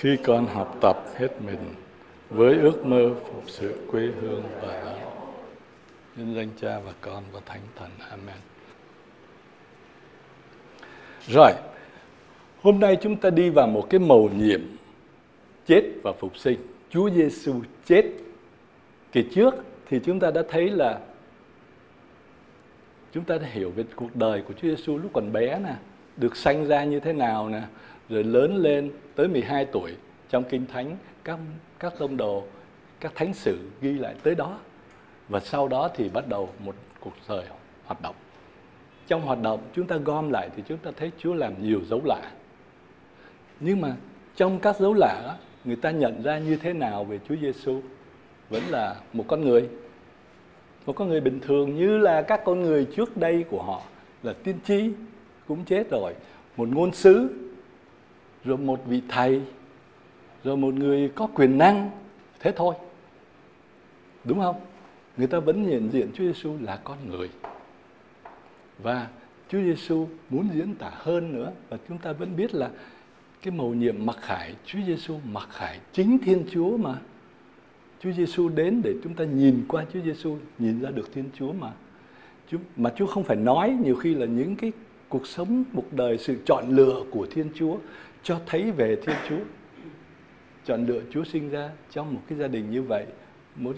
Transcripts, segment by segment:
khi con học tập hết mình với ước mơ phục sự quê hương và đạo. Nhân danh Cha và Con và Thánh Thần. Amen. Rồi, hôm nay chúng ta đi vào một cái mầu nhiệm chết và phục sinh. Chúa Giêsu chết. Kỳ trước thì chúng ta đã thấy là chúng ta đã hiểu về cuộc đời của Chúa Giêsu lúc còn bé nè, được sanh ra như thế nào nè, rồi lớn lên tới 12 tuổi trong kinh thánh các các tông đồ các thánh sử ghi lại tới đó. Và sau đó thì bắt đầu một cuộc đời hoạt động. Trong hoạt động chúng ta gom lại thì chúng ta thấy Chúa làm nhiều dấu lạ. Nhưng mà trong các dấu lạ người ta nhận ra như thế nào về Chúa Giêsu vẫn là một con người. Một con người bình thường như là các con người trước đây của họ là tiên tri cũng chết rồi. Một ngôn sứ rồi một vị thầy rồi một người có quyền năng. Thế thôi. Đúng không? Người ta vẫn nhận diện Chúa Giêsu là con người. Và Chúa Giêsu muốn diễn tả hơn nữa và chúng ta vẫn biết là cái mầu nhiệm mặc khải Chúa Giêsu mặc khải chính Thiên Chúa mà. Chúa Giêsu đến để chúng ta nhìn qua Chúa Giêsu nhìn ra được Thiên Chúa mà. Chúa, mà Chúa không phải nói nhiều khi là những cái cuộc sống cuộc đời, sự chọn lựa của Thiên Chúa cho thấy về Thiên Chúa. Chọn lựa Chúa sinh ra trong một cái gia đình như vậy. Muốn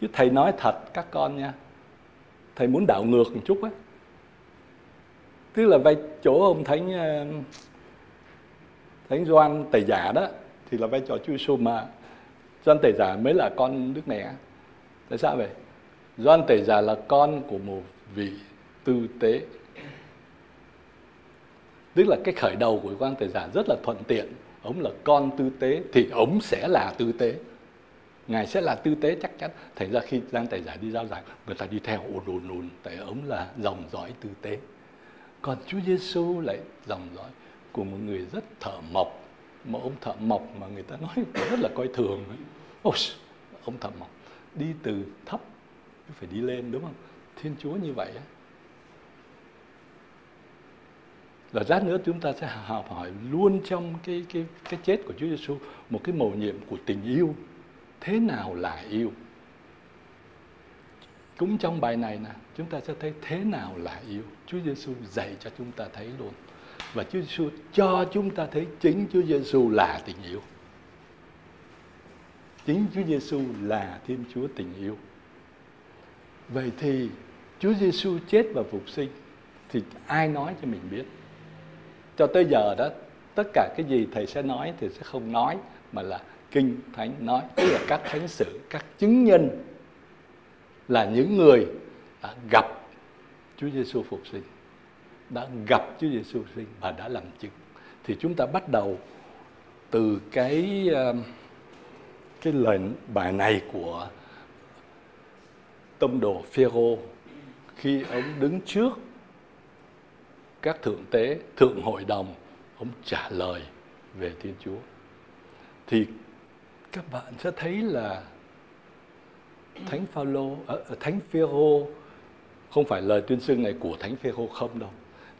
chứ thầy nói thật, các con nha. Thầy muốn đảo ngược một chút á. Tức là vai chỗ ông thánh ờ, thánh Doan tẩy giả đó, thì là vai trò Chúa Giêsu mà. Doan tẩy giả mới là con nước Mẹ tại sao vậy? Doan tẩy giả là con của một vị tư tế tức là cái khởi đầu của quan tài giả rất là thuận tiện. Ông là con tư tế thì ông sẽ là tư tế. Ngài sẽ là tư tế chắc chắn. Thành ra khi giang tài giả đi giao giảng người ta đi theo ùn ùn ùn tại ông là dòng dõi tư tế. Còn Chúa Giêsu lại dòng dõi của một người rất thợ mộc. Mà ông thợ mộc mà người ta nói rất là coi thường. Ôi, ông thợ mộc đi từ thấp phải đi lên đúng không? Thiên chúa như vậy ấy. Là lát nữa chúng ta sẽ học hỏi luôn trong cái cái cái chết của Chúa Giêsu một cái mầu nhiệm của tình yêu. Thế nào là yêu? Cũng trong bài này nè, chúng ta sẽ thấy thế nào là yêu. Chúa Giêsu dạy cho chúng ta thấy luôn. Và Chúa Giêsu cho chúng ta thấy chính Chúa Giêsu là tình yêu. Chính Chúa Giêsu là Thiên Chúa tình yêu. Vậy thì Chúa Giêsu chết và phục sinh thì ai nói cho mình biết? Cho tới giờ đó, tất cả cái gì thầy sẽ nói thì sẽ không nói, mà là kinh thánh nói, tức là các thánh sử các chứng nhân là những người đã gặp Chúa Giêsu phục sinh, đã gặp Chúa Giêsu phục sinh và đã làm chứng. Thì chúng ta bắt đầu từ cái um, cái lời bài này của tông đồ Phêrô. Khi ông đứng trước các thượng tế, thượng hội đồng, ông trả lời về Thiên Chúa. Thì các bạn sẽ thấy là Thánh Phaolô, ờ, ờ, Thánh Phêrô không phải lời tuyên xưng này của Thánh Phêrô không đâu.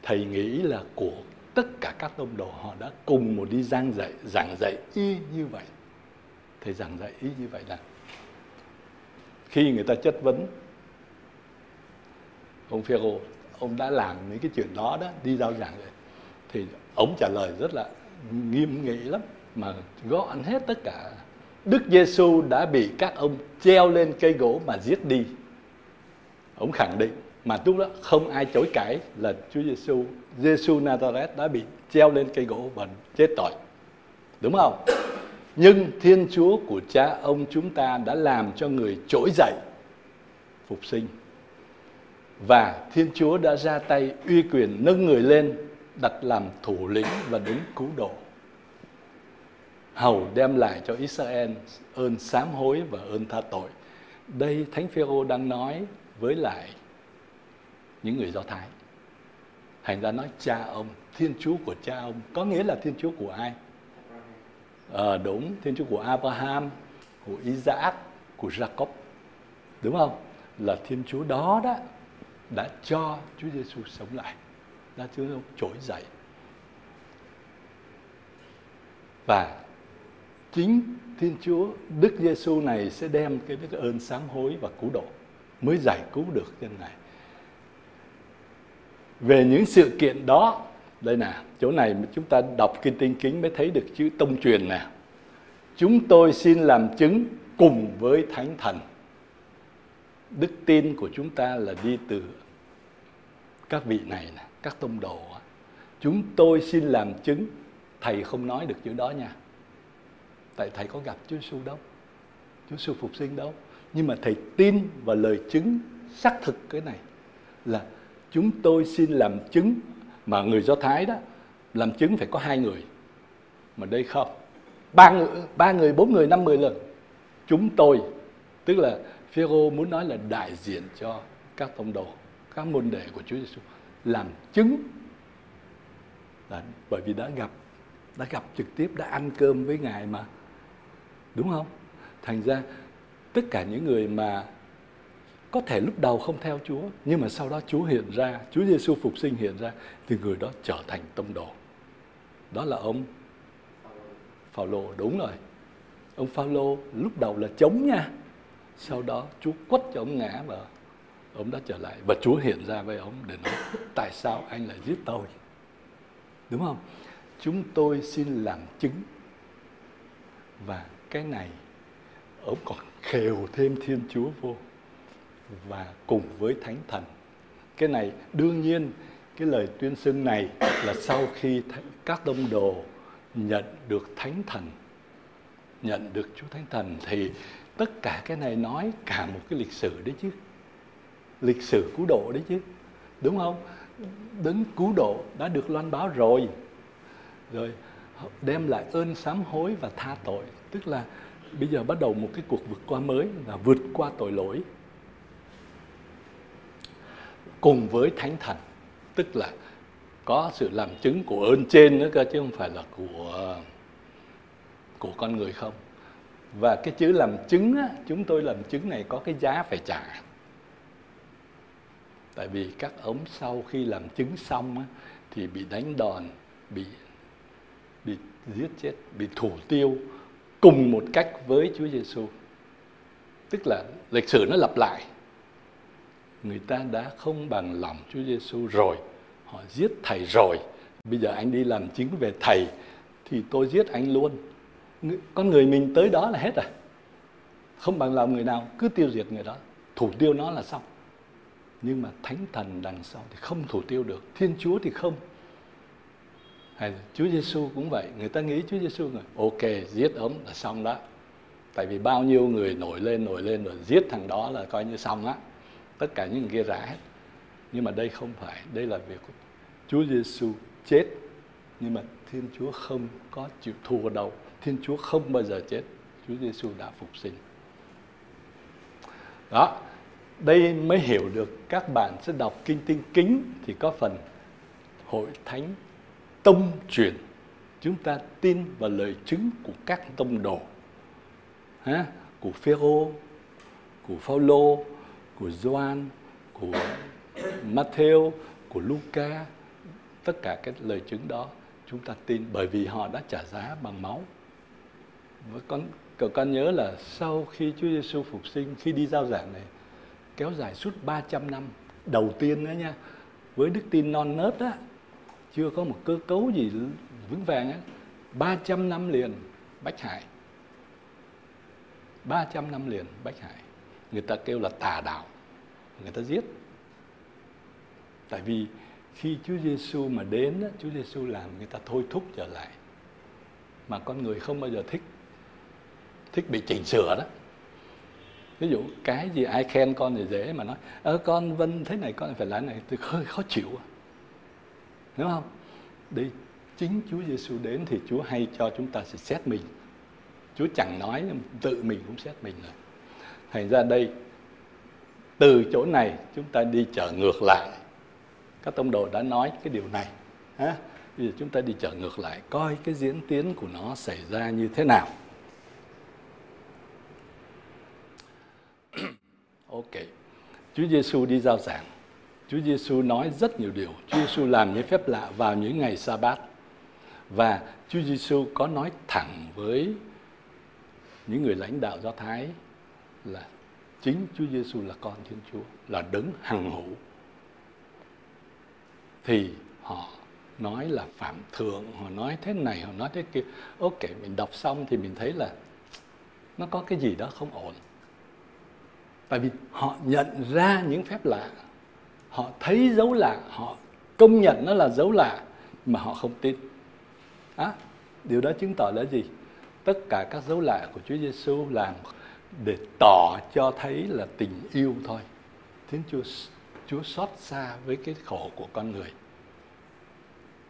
Thầy nghĩ là của tất cả các tông đồ họ đã cùng một đi giảng dạy, giảng dạy y như vậy. Thầy giảng dạy y như vậy là khi người ta chất vấn ông Phêrô ông đã làm những cái chuyện đó đó, đi giao giảng rồi, thì ông trả lời rất là nghiêm nghị lắm, mà gọn hết tất cả. Đức Giêsu đã bị các ông treo lên cây gỗ mà giết đi. Ông khẳng định, mà lúc đó không ai chối cãi là Chúa Giêsu Giêsu Nazareth đã bị treo lên cây gỗ và chết tội. Đúng không? Nhưng Thiên Chúa của cha ông chúng ta đã làm cho người trỗi dậy, phục sinh và Thiên Chúa đã ra tay uy quyền nâng người lên đặt làm thủ lĩnh và đứng cứu độ. Hầu đem lại cho Israel ơn sám hối và ơn tha tội. Đây Thánh Phêrô đang nói với lại những người Do Thái. Thành ra nói cha ông Thiên Chúa của cha ông. Có nghĩa là Thiên Chúa của ai? À, đúng Thiên Chúa của Abraham của Isaac của Jacob. Đúng không? Là Thiên Chúa đó đó đã cho Chúa Giêsu sống lại, đã Chúa trỗi dậy. Và chính Thiên Chúa Đức Giêsu này sẽ đem cái đức ơn sám hối và cứu độ mới giải cứu được dân này. Về những sự kiện đó, đây nè, chỗ này mà chúng ta đọc kinh tinh kính mới thấy được chữ tông truyền nè. Chúng tôi xin làm chứng cùng với Thánh Thần. Đức tin của chúng ta là đi từ các vị này nè, các tông đồ. Chúng tôi xin làm chứng. Thầy không nói được chữ đó nha. Tại thầy có gặp Chúa Giêsu đâu. Chúa Giêsu phục sinh đâu. Nhưng mà thầy tin vào lời chứng xác thực cái này là chúng tôi xin làm chứng mà người Do Thái đó làm chứng phải có hai người mà đây không ba người ba người bốn người năm người lần chúng tôi tức là Phêrô muốn nói là đại diện cho các tông đồ các môn đệ của Chúa Giêsu làm chứng là bởi vì đã gặp đã gặp trực tiếp, đã ăn cơm với ngài mà. Đúng không? Thành ra, tất cả những người mà có thể lúc đầu không theo Chúa, nhưng mà sau đó Chúa hiện ra, Chúa Giêsu phục sinh hiện ra, thì người đó trở thành tông đồ. Đó là ông Phaolô. Đúng rồi. Ông Phaolô lúc đầu là chống nha. Sau đó Chúa quất cho ông ngã và ông đã trở lại và Chúa hiện ra với ông để nói, tại sao anh lại giết tôi? Đúng không? Chúng tôi xin làm chứng. Và cái này, ông còn khều thêm thiên chúa vô và cùng với thánh thần. Cái này đương nhiên, cái lời tuyên xưng này là sau khi các tông đồ nhận được thánh thần, nhận được chúa thánh thần thì tất cả cái này nói cả một cái lịch sử đấy chứ lịch sử cứu độ đấy chứ. Đúng không? Đấng cứu độ đã được loan báo rồi. Rồi đem lại ơn sám hối và tha tội. Tức là bây giờ bắt đầu một cái cuộc vượt qua mới là vượt qua tội lỗi. Cùng với thánh thần tức là có sự làm chứng của ơn trên nữa cơ chứ không phải là của của con người không. Và cái chữ làm chứng á, chúng tôi làm chứng này có cái giá phải trả tại vì các ống sau khi làm chứng xong á, thì bị đánh đòn bị bị giết chết bị thủ tiêu cùng một cách với Chúa Giêsu tức là lịch sử nó lặp lại. Người ta đã không bằng lòng Chúa Giêsu rồi họ giết thầy rồi. Bây giờ anh đi làm chứng về thầy thì tôi giết anh luôn. Con người mình tới đó là hết rồi không bằng lòng người nào cứ tiêu diệt người đó. Thủ tiêu nó là xong nhưng mà thánh thần đằng sau thì không thủ tiêu được, thiên chúa thì không. Hay chúa giêsu cũng vậy, người ta nghĩ chúa giêsu rồi ok, giết ống là xong đó. Tại vì bao nhiêu người nổi lên nổi lên rồi giết thằng đó là coi như xong á. Tất cả những người kia rã hết. Nhưng mà đây không phải, đây là việc của chúa giêsu chết. Nhưng mà thiên chúa không có chịu thua đâu. Thiên chúa không bao giờ chết. Chúa giêsu đã phục sinh. Đó đây mới hiểu được các bạn sẽ đọc kinh tinh kính thì có phần hội thánh tông truyền. Chúng ta tin vào lời chứng của các tông đồ ha? của Phêrô, của Phaolô, của Gioan, của Matthew của Luca. Tất cả các lời chứng đó chúng ta tin bởi vì họ đã trả giá bằng máu. Và con, cậu con nhớ là sau khi Chúa Giêsu phục sinh, khi đi giao giảng này kéo dài suốt 300 năm. Đầu tiên đó nha, với đức tin non nớt á, chưa có một cơ cấu gì vững vàng á 300 năm liền bách hại 300 năm liền bách hại người ta kêu là tà đạo, người ta giết. Tại vì khi Chúa Giêsu mà đến Chúa Giêsu làm người ta thôi thúc trở lại. Mà con người không bao giờ thích thích bị chỉnh sửa đó ví dụ, cái gì ai khen con thì dễ mà nói, ơ, con vân, thế này con phải làm này. Tôi hơi khó chịu à. đúng không? Đi, chính Chúa Giêsu đến thì Chúa hay cho chúng ta sẽ xét mình. Chúa chẳng nói tự mình cũng xét mình rồi. Thành ra đây, từ chỗ này chúng ta đi trở ngược lại. Các tông đồ đã nói cái điều này ha bây giờ chúng ta đi trở ngược lại, coi cái diễn tiến của nó xảy ra như thế nào. Ok Chúa Giêsu đi giao giảng Chúa Giêsu nói rất nhiều điều Chúa Giêsu làm những phép lạ vào những ngày sa bát và Chúa Giêsu có nói thẳng với những người lãnh đạo Do Thái là chính Chúa Giêsu là con Thiên Chúa, là đấng hằng hữu. Thì họ nói là phạm thượng, họ nói thế này, họ nói thế kia. Ok, mình đọc xong thì mình thấy là nó có cái gì đó không ổn. Tại vì họ nhận ra những phép lạ, họ thấy dấu lạ, họ công nhận nó là dấu lạ mà họ không tin. À, điều đó chứng tỏ là gì? Tất cả các dấu lạ của Chúa Giêsu làm để tỏ cho thấy là tình yêu thôi. Thiên Chúa Chúa xót xa với cái khổ của con người.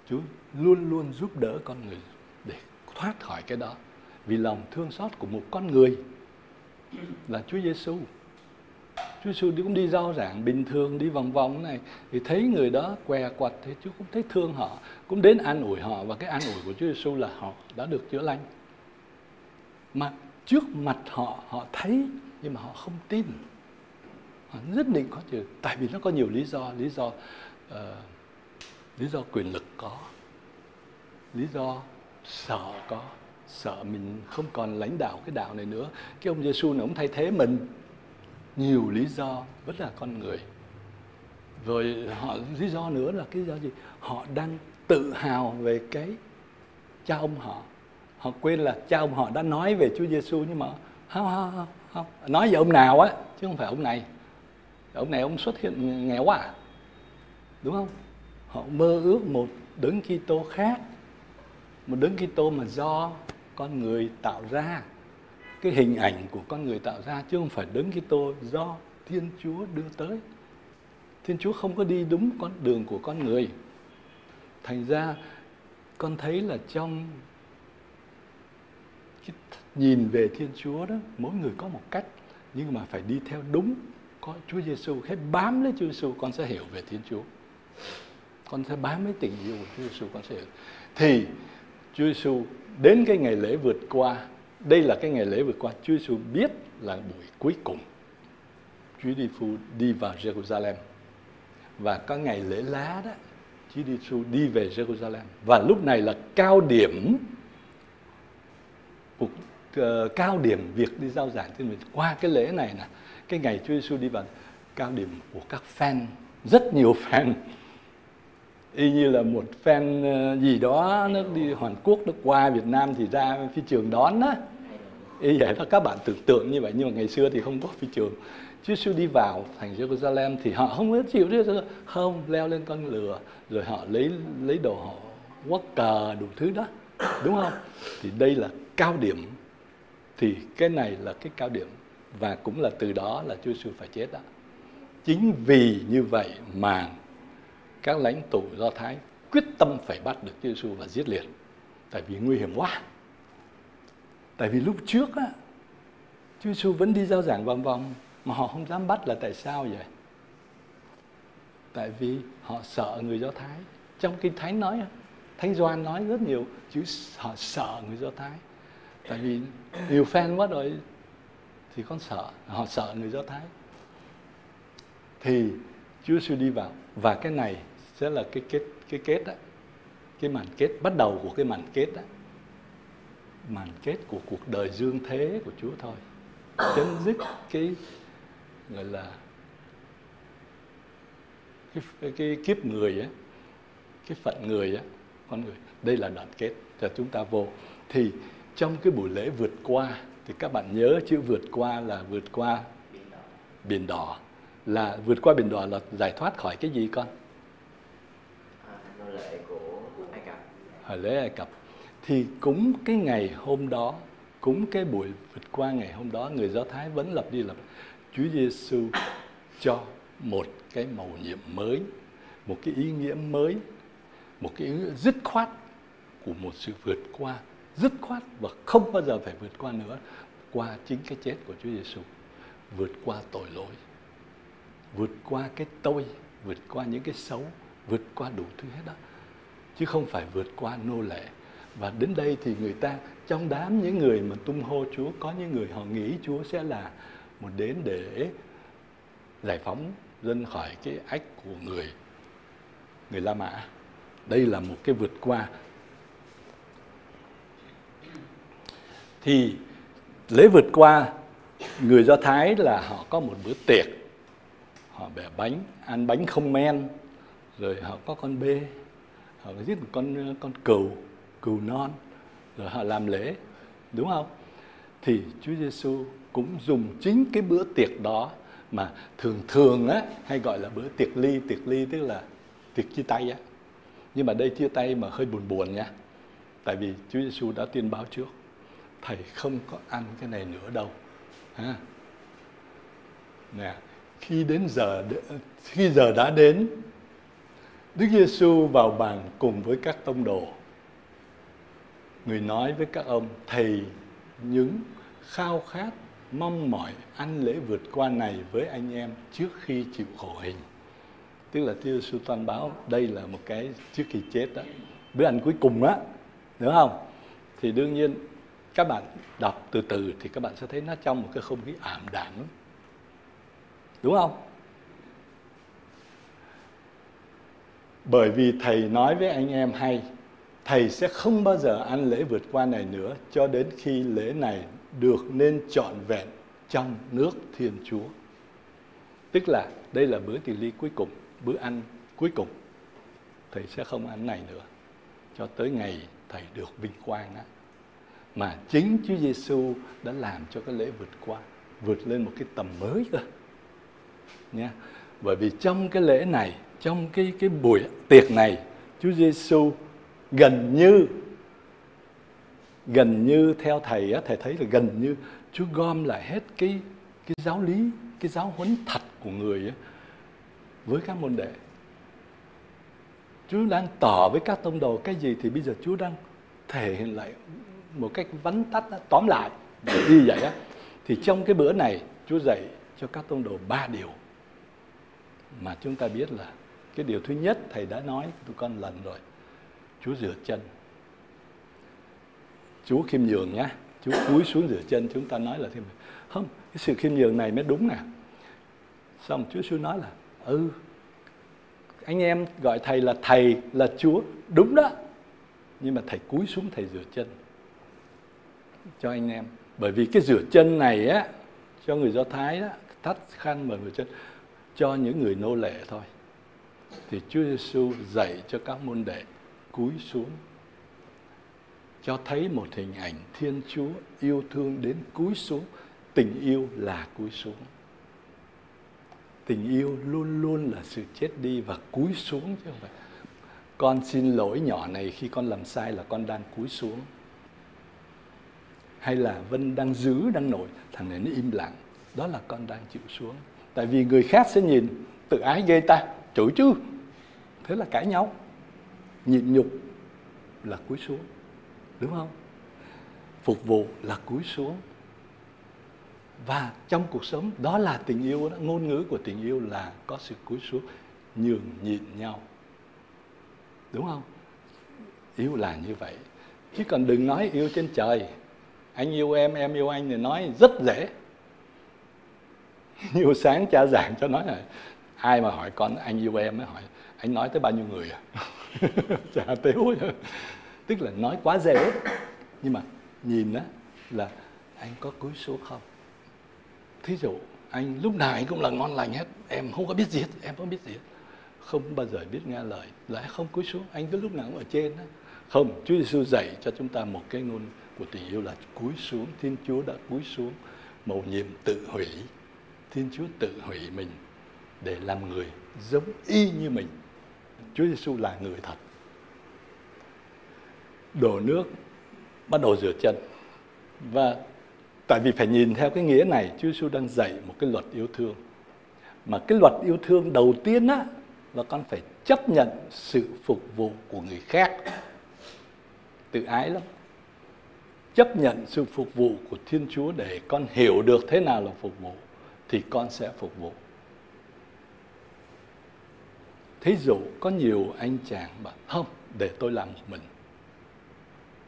Chúa luôn luôn giúp đỡ con người để thoát khỏi cái đó. Vì lòng thương xót của một con người là Chúa Giêsu. Chúa Giêsu cũng đi rao giảng bình thường đi vòng vòng này. Thì thấy người đó què quặt thì Chúa cũng thấy thương họ, cũng đến an ủi họ. Và cái an ủi của Chúa Giêsu là họ đã được chữa lành. Mà trước mặt họ họ thấy nhưng mà họ không tin. Họ nhất định có chữ. Tại vì nó có nhiều lý do, lý do uh, lý do quyền lực có, lý do sợ có, sợ mình không còn lãnh đạo cái đạo này nữa. Cái ông Giêsu này ông thay thế mình nhiều lý do vẫn là con người. Rồi họ lý do nữa là cái do gì? Họ đang tự hào về cái cha ông họ. Họ quên là cha ông họ đã nói về Chúa Giêsu nhưng mà không, không, không, không. nói về ông nào á chứ không phải ông này. Ông này ông xuất hiện nghèo quá à. đúng không? Họ mơ ước một đấng Kitô khác một đấng Kitô mà do con người tạo ra cái hình ảnh của con người tạo ra chứ không phải đấng Kitô do Thiên Chúa đưa tới. Thiên Chúa không có đi đúng con đường của con người. Thành ra con thấy là trong cái nhìn về Thiên Chúa đó, mỗi người có một cách nhưng mà phải đi theo đúng có Chúa Giêsu, hết bám lấy Chúa Giêsu con sẽ hiểu về Thiên Chúa. Con sẽ bám lấy tình yêu của Chúa Giêsu con sẽ hiểu. Thì Chúa Giêsu đến cái ngày lễ vượt qua đây là cái ngày lễ vừa qua. Chúa Giêsu biết là buổi cuối cùng. Chúa Giêsu đi vào Jerusalem. Và có ngày lễ lá đó Chúa Giêsu đi về Jerusalem. Và lúc này là cao điểm cuộc uh, cao điểm việc đi giao giảng trên mình qua cái lễ này nè cái ngày Chúa Giêsu đi vào cao điểm của các fan rất nhiều fan y như là một fan ờ, gì đó, nó đi Hàn Quốc, nó qua Việt Nam thì ra phi trường đón á. Y vậy đó, các bạn tưởng tượng như vậy, nhưng mà ngày xưa thì không có phi trường. Chúa Giêsu đi vào thành Jerusalem thì họ không có chịu đấy không, leo lên con lừa rồi họ lấy lấy đồ họ quất cờ, đủ thứ đó. Đúng không? Thì đây là cao điểm. Thì cái này là cái cao điểm. Và cũng là từ đó là Chúa Giêsu phải chết đó. Chính vì như vậy mà các lãnh tụ do thái quyết tâm phải bắt được Chúa Giêsu và giết liền. Tại vì nguy hiểm quá. Tại vì lúc trước á Chúa Giêsu vẫn đi giao giảng vòng vòng, mà họ không dám bắt là tại sao vậy? Tại vì họ sợ người do thái. Trong kinh thánh nói thánh doan nói rất nhiều chứ họ sợ người do thái. Tại vì nhiều fan quá rồi thì con sợ, họ sợ người do thái. Thì Chúa Giêsu đi vào. Và cái này sẽ là cái kết cái kết đó cái màn kết bắt đầu của cái màn kết đó màn kết của cuộc đời dương thế của Chúa thôi. Chấm dứt cái gọi là cái, cái, cái kiếp người á cái phận người á con người. Đây là đoạn kết cho chúng ta vô. Thì trong cái buổi lễ vượt qua thì các bạn nhớ chữ vượt qua là vượt qua biển đỏ. Là vượt qua biển đỏ là giải thoát khỏi cái gì con? Hồi à, lễ Ai Cập. Thì cũng cái ngày hôm đó, cũng cái buổi vượt qua ngày hôm đó, người Do Thái vẫn lập đi lập. Chúa Giêsu cho một cái màu nhiệm mới, một cái ý nghĩa mới, một cái ý nghĩa dứt khoát của một sự vượt qua, dứt khoát và không bao giờ phải vượt qua nữa, qua chính cái chết của Chúa Giêsu vượt qua tội lỗi, vượt qua cái tôi, vượt qua những cái xấu vượt qua đủ thứ hết đó, chứ không phải vượt qua nô lệ và đến đây thì người ta, trong đám những người mà tung hô Chúa, có những người họ nghĩ Chúa sẽ là một đến để giải phóng dân khỏi cái ách của người người La Mã. Đây là một cái vượt qua. Thì lễ vượt qua, người do thái là họ có một bữa tiệc họ bẻ bánh, ăn bánh không men rồi họ có con bê, họ giết một con con cừu cừu non, rồi họ làm lễ, đúng không? Thì Chúa Giêsu cũng dùng chính cái bữa tiệc đó mà thường thường á, hay gọi là bữa tiệc ly tiệc ly tức là tiệc chia tay á. Nhưng mà đây chia tay mà hơi buồn buồn nha, tại vì Chúa Giêsu đã tiên báo trước, thầy không có ăn cái này nữa đâu. Ha. Nè, khi đến giờ khi giờ đã đến Đức Giêsu vào bàn cùng với các tông đồ. Người nói với các ông, thầy, những khao khát mong mỏi ăn lễ vượt qua này với anh em trước khi chịu khổ hình. Tức là thiên Giêsu toàn báo, đây là một cái trước khi chết đó. Bữa ăn cuối cùng á, đúng không? Thì đương nhiên, các bạn đọc từ từ thì các bạn sẽ thấy nó trong một cái không khí ảm đạm đúng không? Bởi vì thầy nói với anh em hay thầy sẽ không bao giờ ăn lễ vượt qua này nữa cho đến khi lễ này được nên trọn vẹn trong nước Thiên Chúa. Tức là đây là bữa tiệc ly cuối cùng, bữa ăn cuối cùng. Thầy sẽ không ăn này nữa cho tới ngày thầy được vinh quang á. Mà chính Chúa Giêsu đã làm cho cái lễ vượt qua, vượt lên một cái tầm mới cơ. Nha. Bởi vì trong cái lễ này, trong cái cái buổi tiệc này, Chúa Giêsu gần như gần như theo thầy á, thầy thấy là gần như Chúa gom lại hết cái cái giáo lý, cái giáo huấn thật của người á, với các môn đệ. Chúa đang tỏ với các tông đồ cái gì thì bây giờ Chúa đang thể hiện lại một cách vắn tắt tóm lại như vậy á thì trong cái bữa này Chúa dạy cho các tông đồ ba điều mà chúng ta biết là cái điều thứ nhất thầy đã nói tụi con lần rồi. Chúa rửa chân. Chúa khiêm nhường nhá. Chúa cúi xuống rửa chân, chúng ta nói là thêm không, cái sự khiêm nhường này mới đúng nè. Xong, Chúa xuống nói là ừ anh em gọi thầy là thầy là Chúa. Đúng đó. Nhưng mà thầy cúi xuống, thầy rửa chân cho anh em. Bởi vì cái rửa chân này á, cho người do thái á, thắt khăn mà rửa chân cho những người nô lệ thôi thì Chúa Giêsu dạy cho các môn đệ cúi xuống cho thấy một hình ảnh Thiên Chúa yêu thương đến cúi xuống. Tình yêu là cúi xuống. Tình yêu luôn luôn là sự chết đi và cúi xuống chứ không phải. Con xin lỗi nhỏ này khi con làm sai là con đang cúi xuống. Hay là Vân đang giữ, đang nổi, thằng này nó im lặng. Đó là con đang chịu xuống. Tại vì người khác sẽ nhìn tự ái ghê ta, chửi chứ. Thế là cãi nhau. Nhịn nhục là cúi xuống. Đúng không? Phục vụ là cúi xuống. Và trong cuộc sống, đó là tình yêu đó. Ngôn ngữ của tình yêu là có sự cúi xuống, nhường nhịn nhau. Đúng không? Yêu là như vậy. Chứ còn đừng nói yêu trên trời. Anh yêu em em yêu anh thì nói rất dễ. Nhiều sáng cha giảng cho nói là ai mà hỏi con anh yêu em mới hỏi, anh nói tới bao nhiêu người à? Chả tếu tức là nói quá dễ. Nhưng mà nhìn á, là anh có cúi xuống không? Thí dụ anh lúc nào anh cũng là ngon lành hết, em không có biết gì hết, em không biết gì hết. Không bao giờ biết nghe lời lại không cúi xuống, anh cứ lúc nào cũng ở trên đó. không, Chúa Giêsu dạy cho chúng ta một cái ngôn của tình yêu là cúi xuống, Thiên Chúa đã cúi xuống, mầu nhiệm tự hủy, Thiên Chúa tự hủy mình để làm người giống y như mình. Chúa Giêsu là người thật. Đổ nước, bắt đầu rửa chân. Và tại vì phải nhìn theo cái nghĩa này, Chúa Giêsu đang dạy một cái luật yêu thương. Mà cái luật yêu thương đầu tiên á, là con phải chấp nhận sự phục vụ của người khác. Tự ái lắm. Chấp nhận sự phục vụ của Thiên Chúa để con hiểu được thế nào là phục vụ, thì con sẽ phục vụ thí dụ có nhiều anh chàng bảo không, để tôi làm một mình.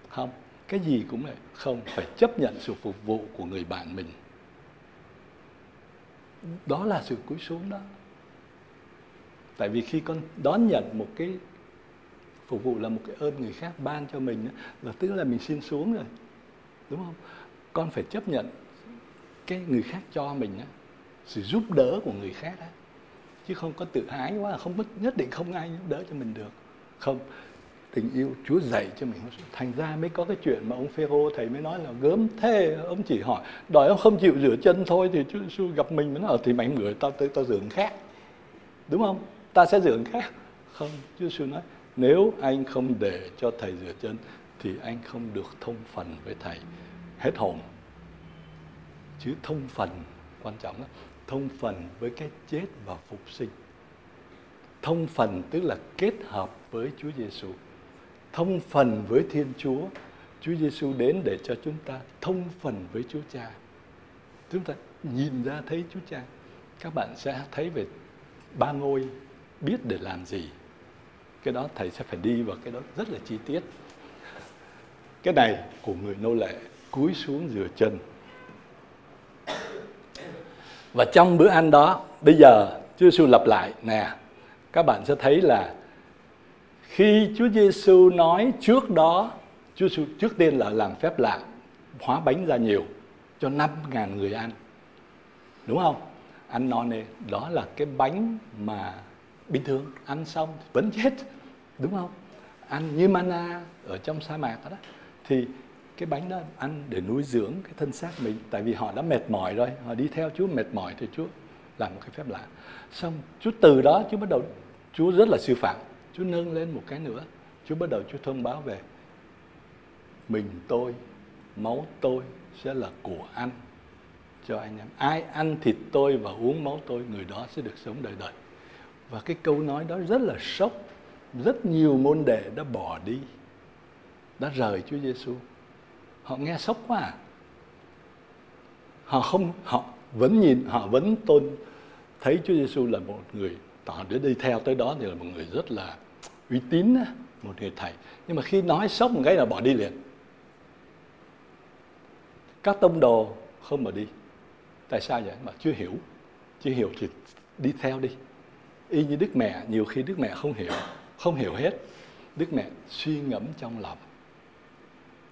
Không, cái gì cũng vậy không phải chấp nhận sự phục vụ của người bạn mình. Đó là sự cúi xuống đó. Tại vì khi con đón nhận một cái phục vụ là một cái ơn người khác ban cho mình là tức là mình xin xuống rồi. Đúng không? Con phải chấp nhận cái người khác cho mình á, sự giúp đỡ của người khác á chứ không có tự ái quá, không nhất định không ai giúp đỡ cho mình được. Không, tình yêu Chúa dạy cho mình. Thành ra mới có cái chuyện mà ông Phêrô, thầy mới nói là gớm thế, ông chỉ hỏi, đòi ông không chịu rửa chân thôi thì Chúa Giêsu gặp mình mới nói ờ, thì mày người tao tới tao rửa khác. Đúng không? Ta sẽ rửa khác. Không, Chúa Giêsu nói, nếu anh không để cho thầy rửa chân, thì anh không được thông phần với thầy. Hết hồn. Chứ thông phần quan trọng lắm thông phần với cái chết và phục sinh. Thông phần tức là kết hợp với Chúa Giêsu. Thông phần với Thiên Chúa Chúa Giêsu đến để cho chúng ta thông phần với Chúa Cha. Chúng ta nhìn ra thấy Chúa Cha. Các bạn sẽ thấy về ba ngôi biết để làm gì. Cái đó thầy sẽ phải đi vào cái đó rất là chi tiết. Cái này của người nô lệ cúi xuống rửa chân và trong bữa ăn đó, bây giờ Chúa Giêsu lặp lại, nè, các bạn sẽ thấy là khi Chúa Giêsu nói trước đó, Chúa Giêsu trước tiên là làm phép lạ, hóa bánh ra nhiều cho năm ngàn người ăn. Đúng không? Ăn no nê, đó là cái bánh mà bình thường, ăn xong vẫn chết, đúng không? Ăn như mana ở trong sa mạc đó. Thì cái bánh đó ăn để nuôi dưỡng cái thân xác mình. Tại vì họ đã mệt mỏi rồi, họ đi theo Chúa, mệt mỏi thì Chúa làm một cái phép lạ. Xong, Chúa từ đó Chúa bắt đầu, Chúa rất là sư phạm Chúa nâng lên một cái nữa, Chúa bắt đầu Chúa thông báo về, mình tôi, máu tôi sẽ là của ăn cho anh em. Ai ăn thịt tôi và uống máu tôi, người đó sẽ được sống đời đời. Và cái câu nói đó rất là sốc. Rất nhiều môn đệ đã bỏ đi, đã rời Chúa Giêsu họ nghe sốc quá à. họ không, họ vẫn nhìn, họ vẫn tôn thấy Chúa Giêsu là một người họ để đi theo tới đó, thì là một người rất là uy tín một người thầy. Nhưng mà khi nói sốc một cái là bỏ đi liền. Các tông đồ không mà đi. Tại sao vậy? Mà chưa hiểu. Chưa hiểu thì đi theo đi. Y như đức mẹ, nhiều khi đức mẹ không hiểu. Không hiểu hết. Đức mẹ suy ngẫm trong lòng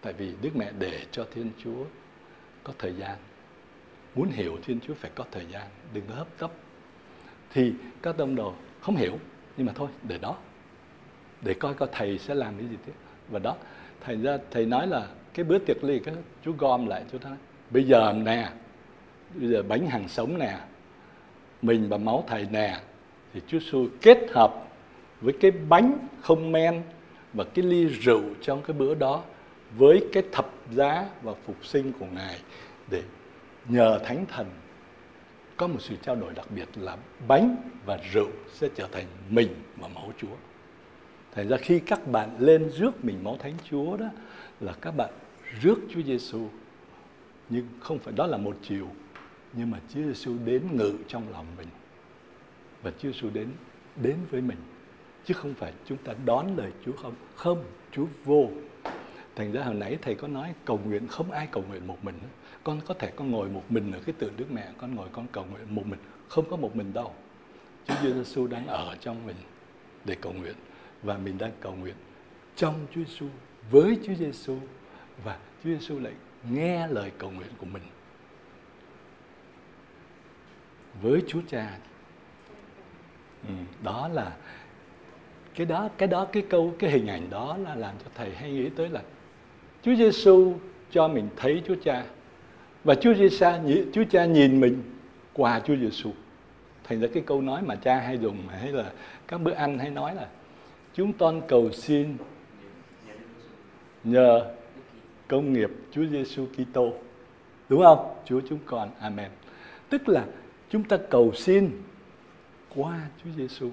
tại vì đức mẹ để cho thiên chúa có thời gian. Muốn hiểu thiên chúa phải có thời gian, đừng có hấp tấp. Thì các tông đồ không hiểu, nhưng mà thôi, để đó. Để coi coi thầy sẽ làm cái gì tiếp. Và đó thành ra, thầy nói là cái bữa tiệc ly, cái chú gom lại chú nói, bây giờ nè, bây giờ bánh hàng sống nè, mình và máu thầy nè, thì Chúa Giêsu kết hợp với cái bánh không men và cái ly rượu trong cái bữa đó với cái thập giá và phục sinh của Ngài để nhờ Thánh Thần có một sự trao đổi đặc biệt là bánh và rượu sẽ trở thành mình và máu Chúa. Thành ra khi các bạn lên rước mình máu Thánh Chúa đó là các bạn rước Chúa Giêsu nhưng không phải đó là một chiều, nhưng mà Chúa Giêsu đến ngự trong lòng mình và Chúa Giêsu đến đến với mình. Chứ không phải chúng ta đón lời Chúa không? Không, Chúa vô thành ra hồi nãy thầy có nói cầu nguyện không ai cầu nguyện một mình. Con có thể con ngồi một mình ở cái tượng Đức Mẹ con ngồi con cầu nguyện một mình không có một mình đâu. Chúa Giêsu đang ở trong mình để cầu nguyện và mình đang cầu nguyện trong Chúa Giêsu với Chúa Giêsu và Chúa Giêsu lại nghe lời cầu nguyện của mình. Với Chúa Cha. Ừ, đó là cái đó cái đó cái câu cái hình ảnh đó là làm cho thầy hay nghĩ tới là Chúa Giêsu cho mình thấy Chúa Cha. Và Chúa Giêsu Chúa Cha nhìn mình qua Chúa Giêsu thành ra cái câu nói mà cha hay dùng hay là các bữa ăn hay nói là, chúng con cầu xin nhờ công nghiệp Chúa Giêsu Kitô. Đúng không? Chúa chúng con, Amen. Tức là chúng ta cầu xin qua Chúa Giêsu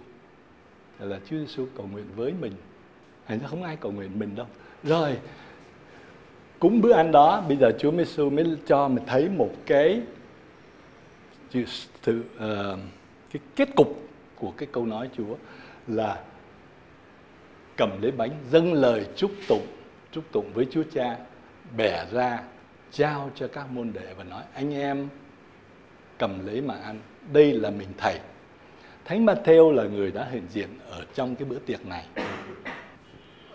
là Chúa Giêsu cầu nguyện với mình. Thành ra không ai cầu nguyện mình đâu. Rồi cúng bữa ăn đó bây giờ Chúa Giêsu mới cho mình thấy một cái sự uh, cái kết cục của cái câu nói Chúa là cầm lấy bánh dâng lời chúc tụng chúc tụng với Chúa Cha bẻ ra trao cho các môn đệ và nói anh em cầm lấy mà ăn đây là mình thầy. Thánh Matthew là người đã hiện diện ở trong cái bữa tiệc này.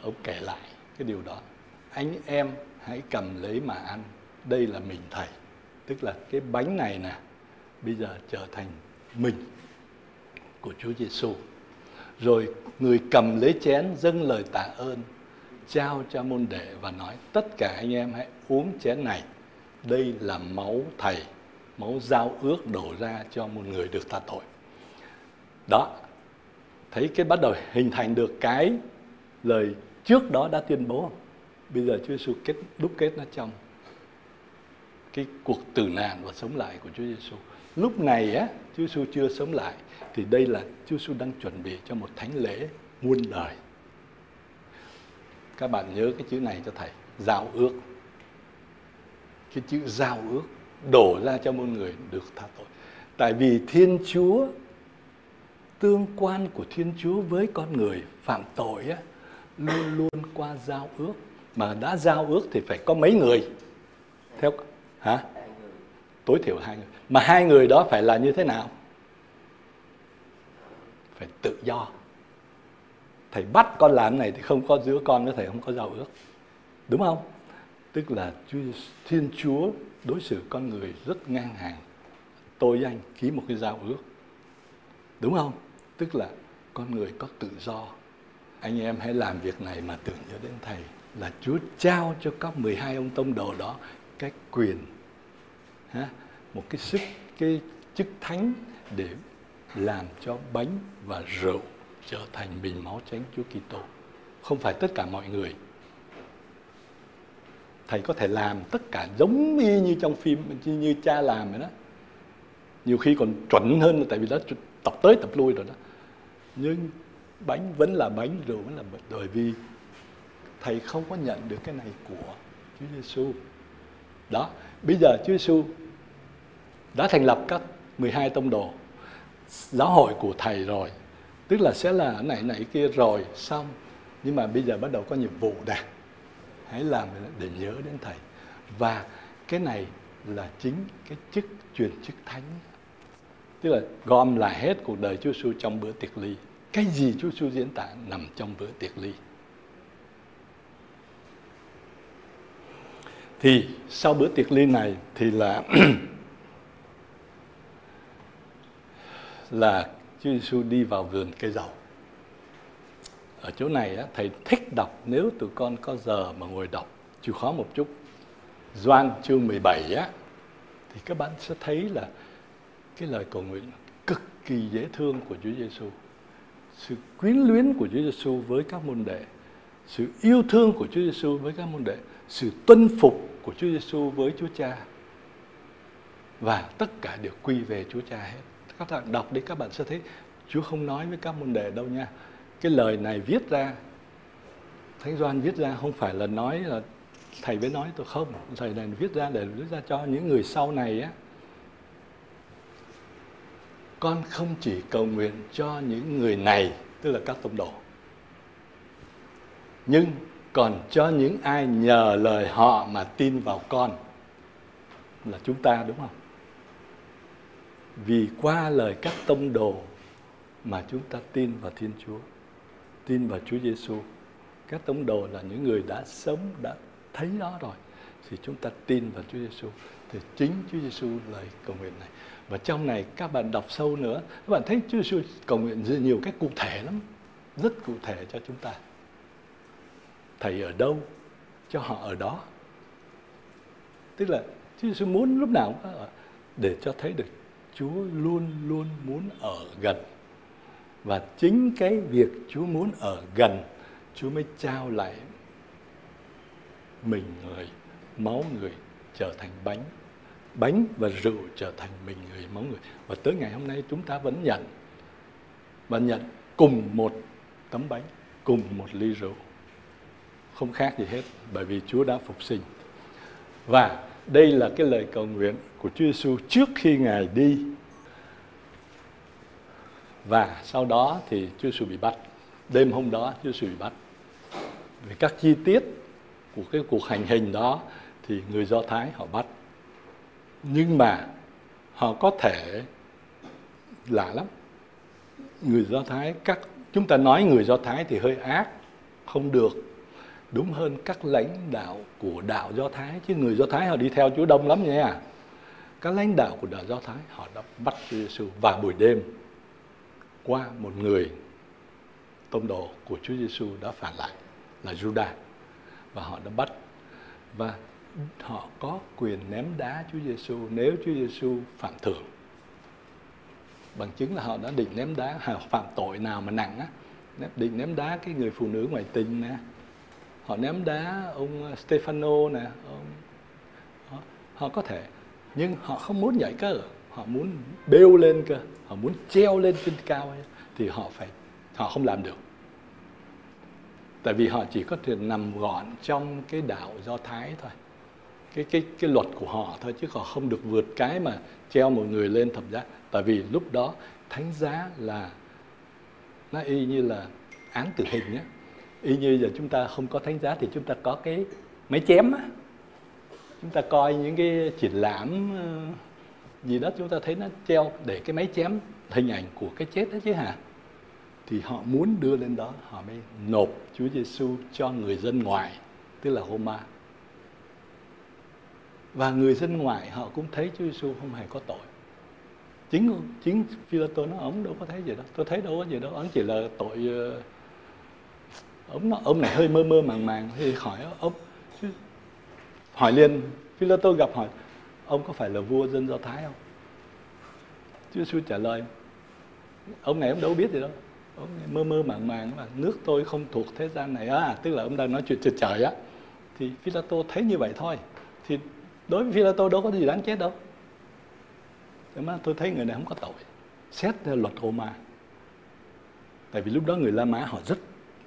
Ông kể lại cái điều đó. Anh em hãy cầm lấy mà ăn. Đây là mình thầy. Tức là cái bánh này nè, bây giờ trở thành mình của Chúa Giêsu rồi người cầm lấy chén, dâng lời tạ ơn, trao cho môn đệ và nói, tất cả anh em hãy uống chén này. Đây là máu thầy, máu giao ước đổ ra cho một người được tha tội. Đó, thấy cái bắt đầu hình thành được cái lời trước đó đã tuyên bố không? Bây giờ Chúa Giêsu kết, đúc kết nó trong cái cuộc tử nạn và sống lại của Chúa Giêsu lúc này á, Chúa Giêsu chưa sống lại, thì đây là Chúa Giêsu đang chuẩn bị cho một thánh lễ muôn đời. Các bạn nhớ cái chữ này cho thầy, giao ước. Cái chữ giao ước đổ ra cho mọi người được tha tội. Tại vì thiên chúa, tương quan của thiên chúa với con người phạm tội á, luôn luôn qua giao ước mà đã giao ước thì phải có mấy người? Theo, hả? Tối thiểu hai người. Mà hai người đó phải là như thế nào? Phải tự do. Thầy bắt con làm này thì không có giữa con với thầy không có giao ước. Đúng không? Tức là Thiên Chúa đối xử con người rất ngang hàng. Tôi với anh ký một cái giao ước. Đúng không? Tức là con người có tự do. Anh em hãy làm việc này mà tưởng nhớ đến thầy là Chúa trao cho các 12 ông tông đồ đó cái quyền ha, một cái sức cái chức thánh để làm cho bánh và rượu trở thành bình máu chánh Chúa Kitô. Không phải tất cả mọi người. Thầy có thể làm tất cả giống y như trong phim như, như cha làm vậy đó. Nhiều khi còn chuẩn hơn là tại vì đó tập tới tập lui rồi đó. Nhưng bánh vẫn là bánh, rượu vẫn là. Bởi vì thầy không có nhận được cái này của Chúa Giêsu. Đó, bây giờ Chúa Giêsu đã thành lập các 12 tông đồ giáo hội của thầy rồi. Tức là sẽ là này này kia rồi xong. Nhưng mà bây giờ bắt đầu có nhiệm vụ đã hãy làm để nhớ đến thầy. Và cái này là chính cái chức truyền chức thánh. Tức là gom lại hết cuộc đời Chúa Giêsu trong bữa tiệc ly. Cái gì Chúa Giêsu diễn tả nằm trong bữa tiệc ly? Thì sau bữa tiệc ly này thì là là Chúa Giêsu đi vào vườn cây dầu. Ở chỗ này á, thầy thích đọc nếu tụi con có giờ mà ngồi đọc chịu khó một chút. Doan chương 17 á thì các bạn sẽ thấy là cái lời cầu nguyện cực kỳ dễ thương của Chúa Giêsu. Sự quyến luyến của Chúa Giêsu với các môn đệ, sự yêu thương của Chúa Giêsu với các môn đệ, sự tuân phục của Chúa Giêsu với Chúa Cha. Và tất cả đều quy về Chúa Cha hết. Các bạn đọc đi, các bạn sẽ thấy Chúa không nói với các môn đệ đâu nha. Cái lời này viết ra, Thánh Doan viết ra không phải là nói là thầy mới nói tôi không. Thầy này viết ra để viết ra cho những người sau này á. Con không chỉ cầu nguyện cho những người này, tức là các tông đồ. Nhưng còn cho những ai nhờ lời họ mà tin vào con là chúng ta đúng không vì qua lời các tông đồ mà chúng ta tin vào Thiên Chúa, tin vào Chúa Giêsu. Các tông đồ là những người đã sống, đã thấy nó rồi. Thì chúng ta tin vào Chúa Giêsu. Thì chính Chúa Giêsu lời cầu nguyện này. Và trong này các bạn đọc sâu nữa, các bạn thấy Chúa Giêsu cầu nguyện rất nhiều cách cụ thể lắm, rất cụ thể cho chúng ta. Thầy ở đâu, cho họ ở đó. Tức là Chúa Giêsu muốn lúc nào cũng ở để cho thấy được Chúa luôn luôn muốn ở gần. Và chính cái việc Chúa muốn ở gần, Chúa mới trao lại mình người, máu người trở thành bánh. Bánh và rượu trở thành mình người, máu người. Và tới ngày hôm nay chúng ta vẫn nhận. Và nhận cùng một tấm bánh, cùng một ly rượu. Không khác gì hết, bởi vì Chúa đã phục sinh. Và đây là cái lời cầu nguyện của Chúa Giêsu trước khi Ngài đi. Và sau đó thì Chúa Giêsu bị bắt. Đêm hôm đó Chúa Giêsu bị bắt. Về các chi tiết của cái cuộc hành hình đó thì người Do Thái họ bắt. Nhưng mà họ có thể lạ lắm. Người Do Thái các chúng ta nói người Do Thái thì hơi ác, không được đúng hơn các lãnh đạo của đạo Do Thái, chứ người Do Thái họ đi theo Chúa đông lắm nha. Các lãnh đạo của đạo Do Thái họ đã bắt Chúa Giêsu vào buổi đêm qua một người tông đồ của Chúa Giêsu đã phản lại là Judas và họ đã bắt, và họ có quyền ném đá Chúa Giêsu nếu Chúa Giêsu phạm thượng bằng chứng là họ đã định ném đá, họ phạm tội nào mà nặng á. Định ném đá cái người phụ nữ ngoại tình nè họ ném đá ông Stefano nè ông, họ, họ có thể nhưng họ không muốn nhảy cơ. Họ muốn bêu lên cơ. Họ muốn treo lên trên cao ấy, thì họ phải họ không làm được. Tại vì họ chỉ có thể nằm gọn trong cái đạo do thái thôi. Cái cái cái luật của họ thôi chứ họ không được vượt cái mà treo một người lên thập giá. Tại vì lúc đó thánh giá là nó y như là án tử hình nhé y như giờ chúng ta không có thánh giá thì chúng ta có cái máy chém á. Chúng ta coi những cái triển lãm ờ, gì đó chúng ta thấy nó treo để cái máy chém hình ảnh của cái chết đó chứ hả? Thì họ muốn đưa lên đó, họ mới nộp Chúa Giêsu cho người dân ngoài, tức là Roma. Và người dân ngoài họ cũng thấy Chúa Giêsu không hề có tội. Chính chính Phi-lô-tô nó ông đâu có thấy gì đâu, tôi thấy đâu có gì đâu, ông chỉ là tội ờ, ông nó ông này hơi mơ mơ màng màng thì hỏi ông hỏi liền Philoto gặp hỏi, ông có phải là vua dân do thái không? Chúa Giêsu trả lời, ông này ông đâu biết gì đâu. Ông mơ mơ màng màng là nước tôi không thuộc thế gian này à tức là ông đang nói chuyện trời trời á. Thì Philoto thấy như vậy thôi. Thì đối với Philoto đâu có gì đáng chết đâu. Nhưng mà tôi thấy người này không có tội. Xét theo luật Roma. Tại vì lúc đó người La Mã họ rất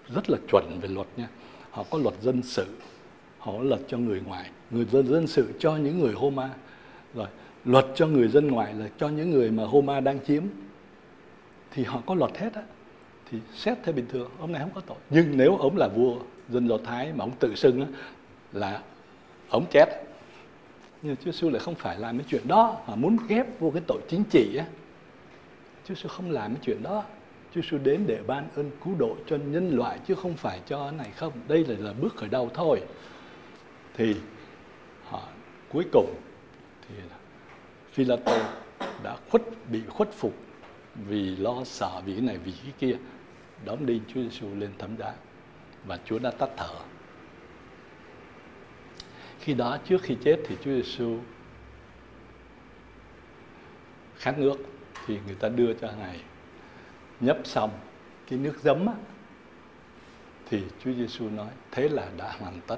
rất là chuẩn về luật nha. Họ có luật dân sự họ có luật cho người ngoài. Người dân dân sự cho những người Roma rồi luật cho người dân ngoài là cho những người mà Roma đang chiếm. Thì họ có luật hết á. Thì xét theo bình thường ông này không có tội. Nhưng nếu ông là vua dân do thái mà ông tự xưng á, là ông chết. Nhưng Chúa Giêsu lại không phải làm cái chuyện đó mà muốn ghép vô cái tội chính trị á. Chúa Giêsu không làm cái chuyện đó. Chúa Giêsu đến để ban ơn cứu độ cho nhân loại chứ không phải cho này không đây là, là bước khởi đầu thôi thì họ cuối cùng thì Phila tô đã khuất bị khuất phục vì lo sợ vì cái này vì cái kia đón đi Chúa Giêsu lên thấm giá và Chúa đã tắt thở. Khi đó trước khi chết thì Chúa Giêsu khát nước thì người ta đưa cho ngài nhấp xong cái nước giấm á, thì Chúa Giêsu nói thế là đã hoàn tất.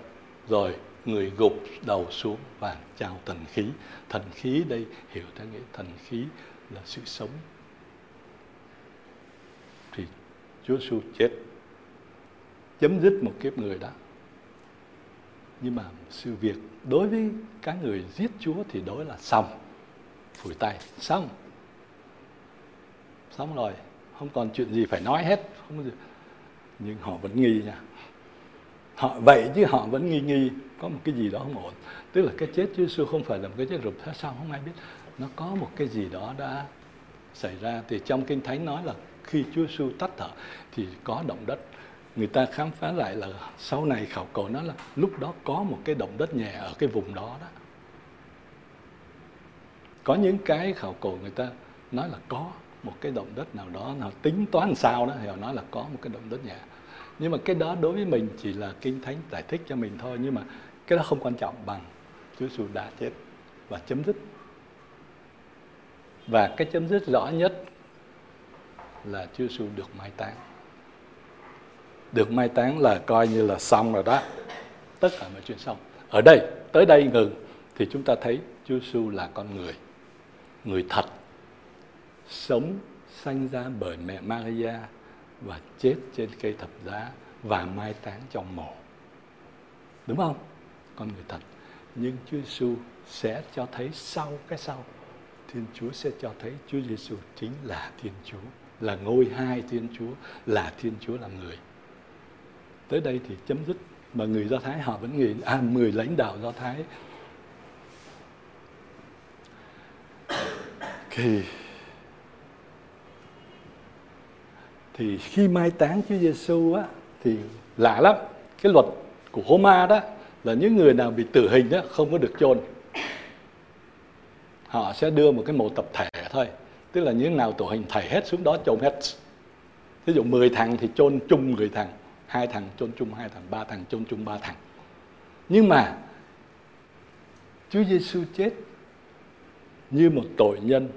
Rồi người gục đầu xuống và chào thần khí. Thần khí đây hiểu theo nghĩa thần khí là sự sống. Thì Chúa Giêsu chết chấm dứt một kiếp người đó. Nhưng mà sự việc đối với các người giết Chúa thì đối là xong. Phủi tay xong. Xong rồi không còn chuyện gì phải nói hết. Không gì. nhưng họ vẫn nghi nha. Họ, vậy chứ họ vẫn nghi nghi, có một cái gì đó không ổn. Tức là cái chết Chúa Giêsu không phải là một cái chết rụp thế sao không ai biết? Nó có một cái gì đó đã xảy ra. Thì trong kinh thánh nói là khi Chúa Giêsu tắt thở thì có động đất. Người ta khám phá lại là sau này khảo cổ nó là lúc đó có một cái động đất nhẹ ở cái vùng đó đó. Có những cái khảo cổ người ta nói là có một cái động đất nào đó, nào tính toán sao đó thì họ nói là có một cái động đất nhẹ. Nhưng mà cái đó đối với mình chỉ là kinh thánh giải thích cho mình thôi, nhưng mà cái đó không quan trọng bằng Chúa Giêsu đã chết và chấm dứt. Và cái chấm dứt rõ nhất là Chúa Giêsu được mai táng. Được mai táng là coi như là xong rồi đó. Tất cả mọi chuyện xong. Ở đây, tới đây ngừng, thì chúng ta thấy Chúa Giêsu là con người. Người thật sống sanh ra bởi mẹ Maria và chết trên cây thập giá và mai táng trong mộ. Đúng không? Con người thật. Nhưng Chúa Giêsu sẽ cho thấy sau cái sau. Thiên Chúa sẽ cho thấy Chúa Giêsu chính là Thiên Chúa, là ngôi hai Thiên Chúa, là Thiên Chúa làm người. Tới đây thì chấm dứt mà người Do Thái họ vẫn nghĩ à mười lãnh đạo Do Thái. Thì thì khi mai táng Chúa Giêsu á, thì lạ lắm. Cái luật của Roma đó là những người nào bị tử hình đó không có được chôn. Họ sẽ đưa một cái mộ tập thể thôi. Tức là những nào tử hình thầy hết xuống đó chôn hết. Ví dụ 10 thằng thì chôn chung 10 thằng, hai thằng chôn chung hai thằng, ba thằng chôn chung ba thằng. Nhưng mà Chúa Giêsu chết như một tội nhân,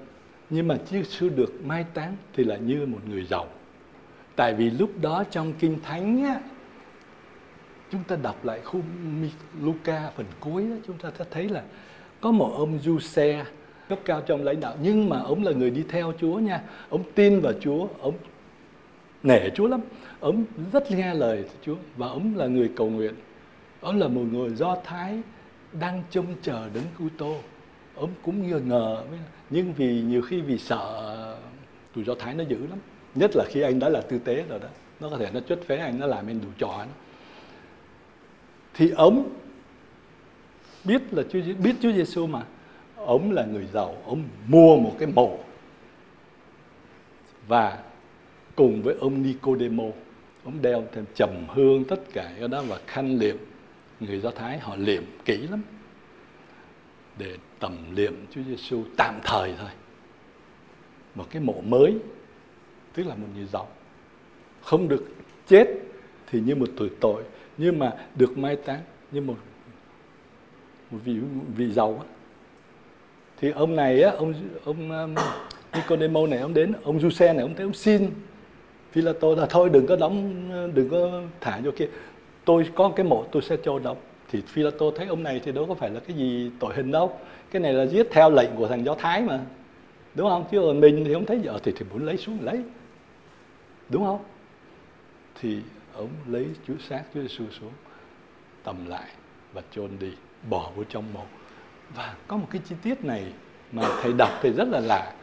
nhưng mà Chúa Giêsu được mai táng thì là như một người giàu tại vì lúc đó trong kinh thánh á, chúng ta đọc lại khu Luca phần cuối đó, chúng ta sẽ thấy là có một ông du xe cấp cao trong lãnh đạo. Nhưng mà ông là người đi theo Chúa nha. Ông tin vào Chúa ông nể Chúa lắm. Ông rất nghe lời Chúa và ông là người cầu nguyện. Ông là một người Do Thái đang trông chờ đến cứu tô ông cũng ngờ ngờ. Nhưng vì nhiều khi vì sợ tụi Do Thái nó dữ lắm nhất là khi anh đã là tư tế rồi đó. Nó có thể nó chốt phế, anh nó làm anh đủ trò đó. thì ông biết là Chúa biết Chúa Giêsu mà. Ông là người giàu ông mua một cái mộ và cùng với ông Nicodemo ông đeo thêm trầm hương tất cả cái đó và khăn liệm. Người Do Thái họ liệm kỹ lắm để tầm liệm Chúa Giêsu tạm thời thôi. Một cái mộ mới tức là một người giàu. Không được chết thì như một tuổi tội, nhưng mà được mai táng như một một vị vị giàu á. Thì ông này á, ông ông um, Nicodemo này ông đến, ông Giuse này ông thấy ông xin. Philato là thôi, đừng có đóng, đừng có thả vô kia. Tôi có cái mộ, tôi sẽ cho đóng. Thì Philato thấy ông này thì đâu có phải là cái gì tội hình đâu. Cái này là giết theo lệnh của thằng Do Thái mà. Đúng không? Chứ còn mình thì không thấy. Vợ thì thì muốn lấy xuống, lấy đúng không? Thì ông lấy chúa xác, chúa giêsu xuống, tầm lại và chôn đi, bỏ vô trong mộ. Và có một cái chi tiết này mà thầy đọc thì rất là lạ.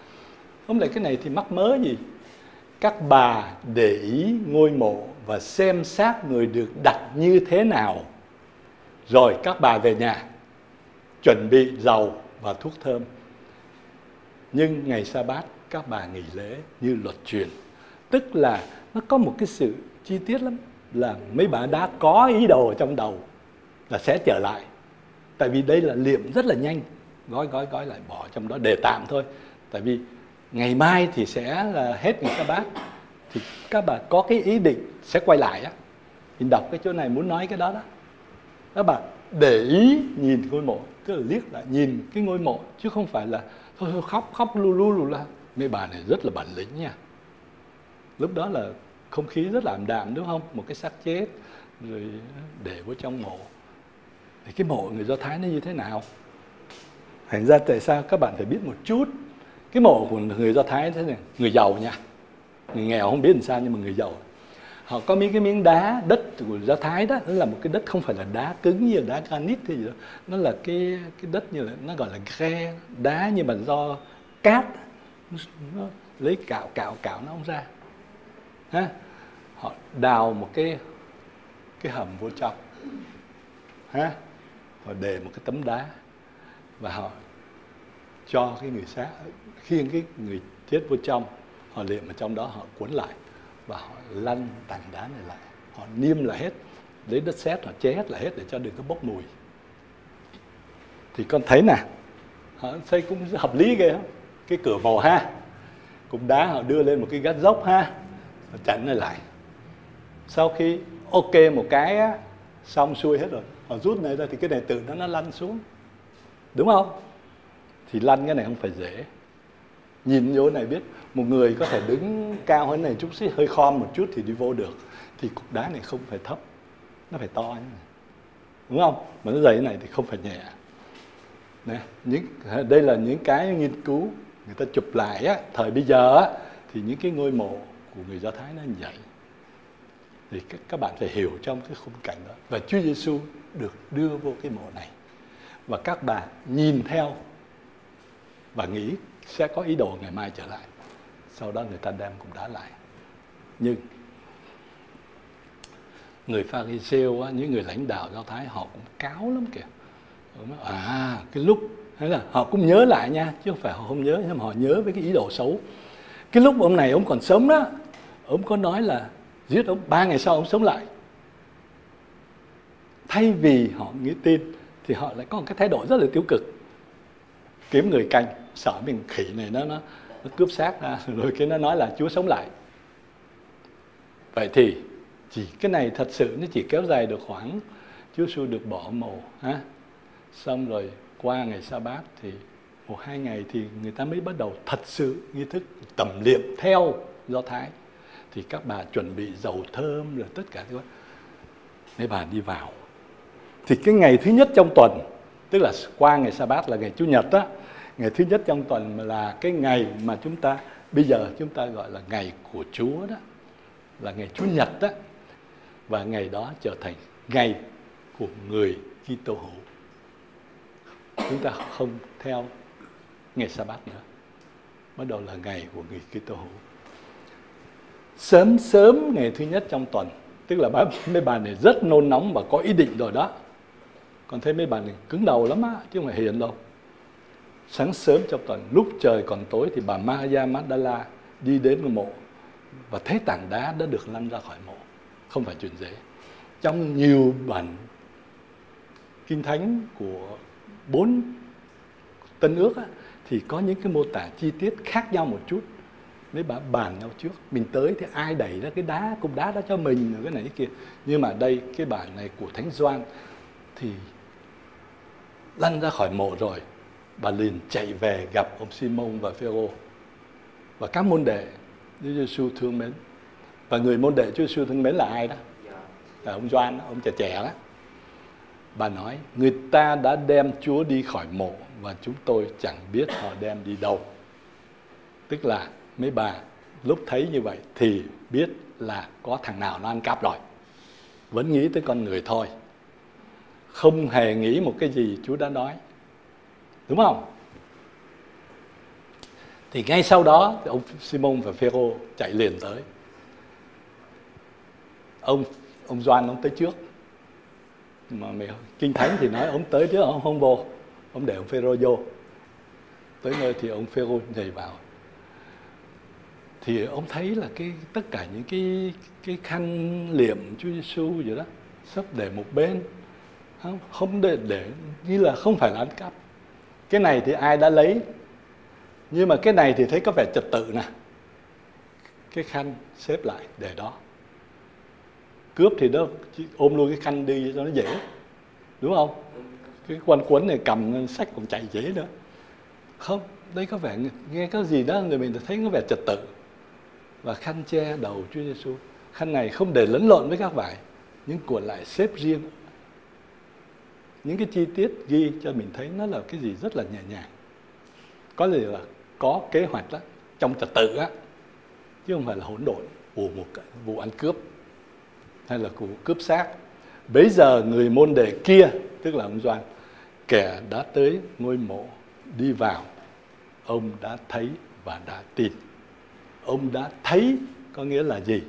Ông lại cái này thì mắc mớ gì các bà để ý ngôi mộ và xem xác người được đặt như thế nào. Rồi các bà về nhà, chuẩn bị dầu và thuốc thơm. Nhưng ngày sa bát các bà nghỉ lễ như luật truyền tức là nó có một cái sự chi tiết lắm là mấy bà đã có ý đồ trong đầu là sẽ trở lại. Tại vì đây là liệm rất là nhanh gói gói gói lại bỏ trong đó để tạm thôi. Tại vì ngày mai thì sẽ là hết một các bác thì các bà có cái ý định sẽ quay lại á. Mình đọc cái chỗ này muốn nói cái đó đó. Các bà để ý nhìn ngôi mộ tức là liếc lại nhìn cái ngôi mộ chứ không phải là thôi, thôi khóc khóc lu lu lu la. Mấy bà này rất là bản lĩnh nha lúc đó là không khí rất là ảm đạm, đúng không? Một cái xác chết, rồi để vô trong mộ. Thì cái mộ người do thái nó như thế nào? Thành ra tại sao các bạn phải biết một chút? Cái mộ của người do thái thế này, người giàu nha. Người nghèo không biết làm sao nhưng mà người giàu. Họ có mấy cái miếng đá, đất của do thái đó, nó là một cái đất không phải là đá cứng như là đá granite hay gì đó nó là cái cái đất như là, nó gọi là ghe, đá nhưng mà do cát. Nó lấy cạo cạo cạo nó không ra ha họ đào một cái cái hầm vô trong. Ha họ để một cái tấm đá và họ cho cái người xác khiêng cái người chết vô trong, họ liệm ở trong đó, họ cuốn lại và họ lăn tảng đá này lại. Họ niêm lại hết, lấy đất sét, họ chế hết lại hết để cho đừng có bốc mùi. Thì con thấy nè, họ xây cũng hợp lý ghê không cái cửa màu ha, cục đá họ đưa lên một cái gác dốc ha nó chặn nó lại. Sau khi ok một cái á, xong xuôi hết rồi. Họ rút này ra thì cái này tự nó nó lăn xuống. Đúng không? Thì lăn cái này không phải dễ. Nhìn vô này biết một người có thể đứng cao hơn này chút xíu hơi khom một chút thì đi vô được. Thì cục đá này không phải thấp nó phải to như này. Đúng không? Mà nó dày như này thì không phải nhẹ. Nè, những đây là những cái nghiên cứu người ta chụp lại á, thời bây giờ á, thì những cái ngôi mộ của người Do Thái nó như vậy thì các, các bạn phải hiểu trong cái khung cảnh đó. Và Chúa Giêsu được đưa vô cái mộ này. Và các bạn nhìn theo và nghĩ sẽ có ý đồ ngày mai trở lại. Sau đó người ta đem cũng đá lại. Nhưng người pha ri siêu những người lãnh đạo do thái họ cũng cáo lắm kìa. À cái lúc hay là họ cũng nhớ lại nha chứ không phải họ không nhớ nhưng mà họ nhớ với cái ý đồ xấu. Cái lúc ông này ông còn sống đó ông có nói là giết ông, ba ngày sau ông sống lại. Thay vì họ nghĩ tin, thì họ lại có một cái thái độ rất là tiêu cực. Kiếm người canh, sợ mình khỉ này nó nó nó cướp xác ra, rồi cái nó nói là Chúa sống lại. Vậy thì chỉ cái này thật sự nó chỉ kéo dài được khoảng, Chúa xu được bỏ mồ, ha? Xong rồi qua ngày sa bát thì một hai ngày thì người ta mới bắt đầu thật sự nghi thức tẩm liệm theo do thái thì các bà chuẩn bị dầu thơm rồi tất cả các mấy bà đi vào. Thì cái ngày thứ nhất trong tuần, tức là qua ngày sa bát là ngày chủ nhật á, ngày thứ nhất trong tuần là cái ngày mà chúng ta, bây giờ chúng ta gọi là ngày của Chúa đó, là ngày Chủ nhật đó và ngày đó trở thành ngày của người Kitô hữu. Chúng ta không theo ngày sa bát nữa, bắt đầu là ngày của người Kitô hữu sớm sớm ngày thứ nhất trong tuần. Tức là mấy bà này rất nôn nóng và có ý định rồi đó. Còn thấy mấy bà này cứng đầu lắm á chứ không phải hiền đâu. Sáng sớm trong tuần lúc trời còn tối thì bà Maria Madala đi đến ngôi mộ. Và thấy tảng đá đã được lăn ra khỏi mộ. Không phải chuyện dễ. Trong nhiều bản kinh thánh của bốn tân ước á, thì có những cái mô tả chi tiết khác nhau một chút mới bà bàn nhau trước, mình tới thì ai đẩy ra cái đá, cục đá đó cho mình, rồi cái này cái kia. Nhưng mà đây, cái bản này của thánh doan thì lăn ra khỏi mộ rồi. Bà liền chạy về gặp ông Simon và Phêrô và các môn đệ. Chúa Giêsu thương mến. Và người môn đệ Chúa Giêsu thương mến là ai đó? Là ông Doan, ông trẻ trẻ đó. Bà nói, người ta đã đem Chúa đi khỏi mộ và chúng tôi chẳng biết họ đem đi đâu. Tức là mấy bà lúc thấy như vậy thì biết là có thằng nào nó ăn cắp rồi. Vẫn nghĩ tới con người thôi. Không hề nghĩ một cái gì Chúa đã nói. Đúng không? Thì ngay sau đó ông Simon và Phêrô chạy liền tới. Ông ông Doan ông tới trước. Mà mày, kinh thánh thì nói ông tới chứ ông không vô. Ông để ông Phêrô vô. Tới nơi thì ông Phêrô nhảy vào thì ông thấy là cái, tất cả những cái cái khăn liệm Chúa Giêsu vậy đó, sắp để một bên. Không không để để, như là không phải là ăn cắp. Cái này thì ai đã lấy? Nhưng mà cái này thì thấy có vẻ trật tự nè. Cái khăn xếp lại để đó. Cướp thì đó ôm luôn cái khăn đi cho nó dễ, đúng không? Cái quanh quấn này cầm sách còn chạy dễ nữa. Không, đây có vẻ, nghe cái gì đó người mình thấy có vẻ trật tự và khăn che đầu Chúa Giêsu khăn này không để lẫn lộn với các vải, nhưng cuộn lại xếp riêng. Những cái chi tiết ghi cho mình thấy nó là cái gì rất là nhẹ nhàng. Có gì là có kế hoạch đó, trong trật tự á, chứ không phải là hỗn độn vụ một vụ ăn cướp, hay là vụ cướp xác. Bấy giờ người môn đệ kia, tức là ông doan, kẻ đã tới ngôi mộ đi vào, ông đã thấy và đã tin ông đã thấy có nghĩa là gì?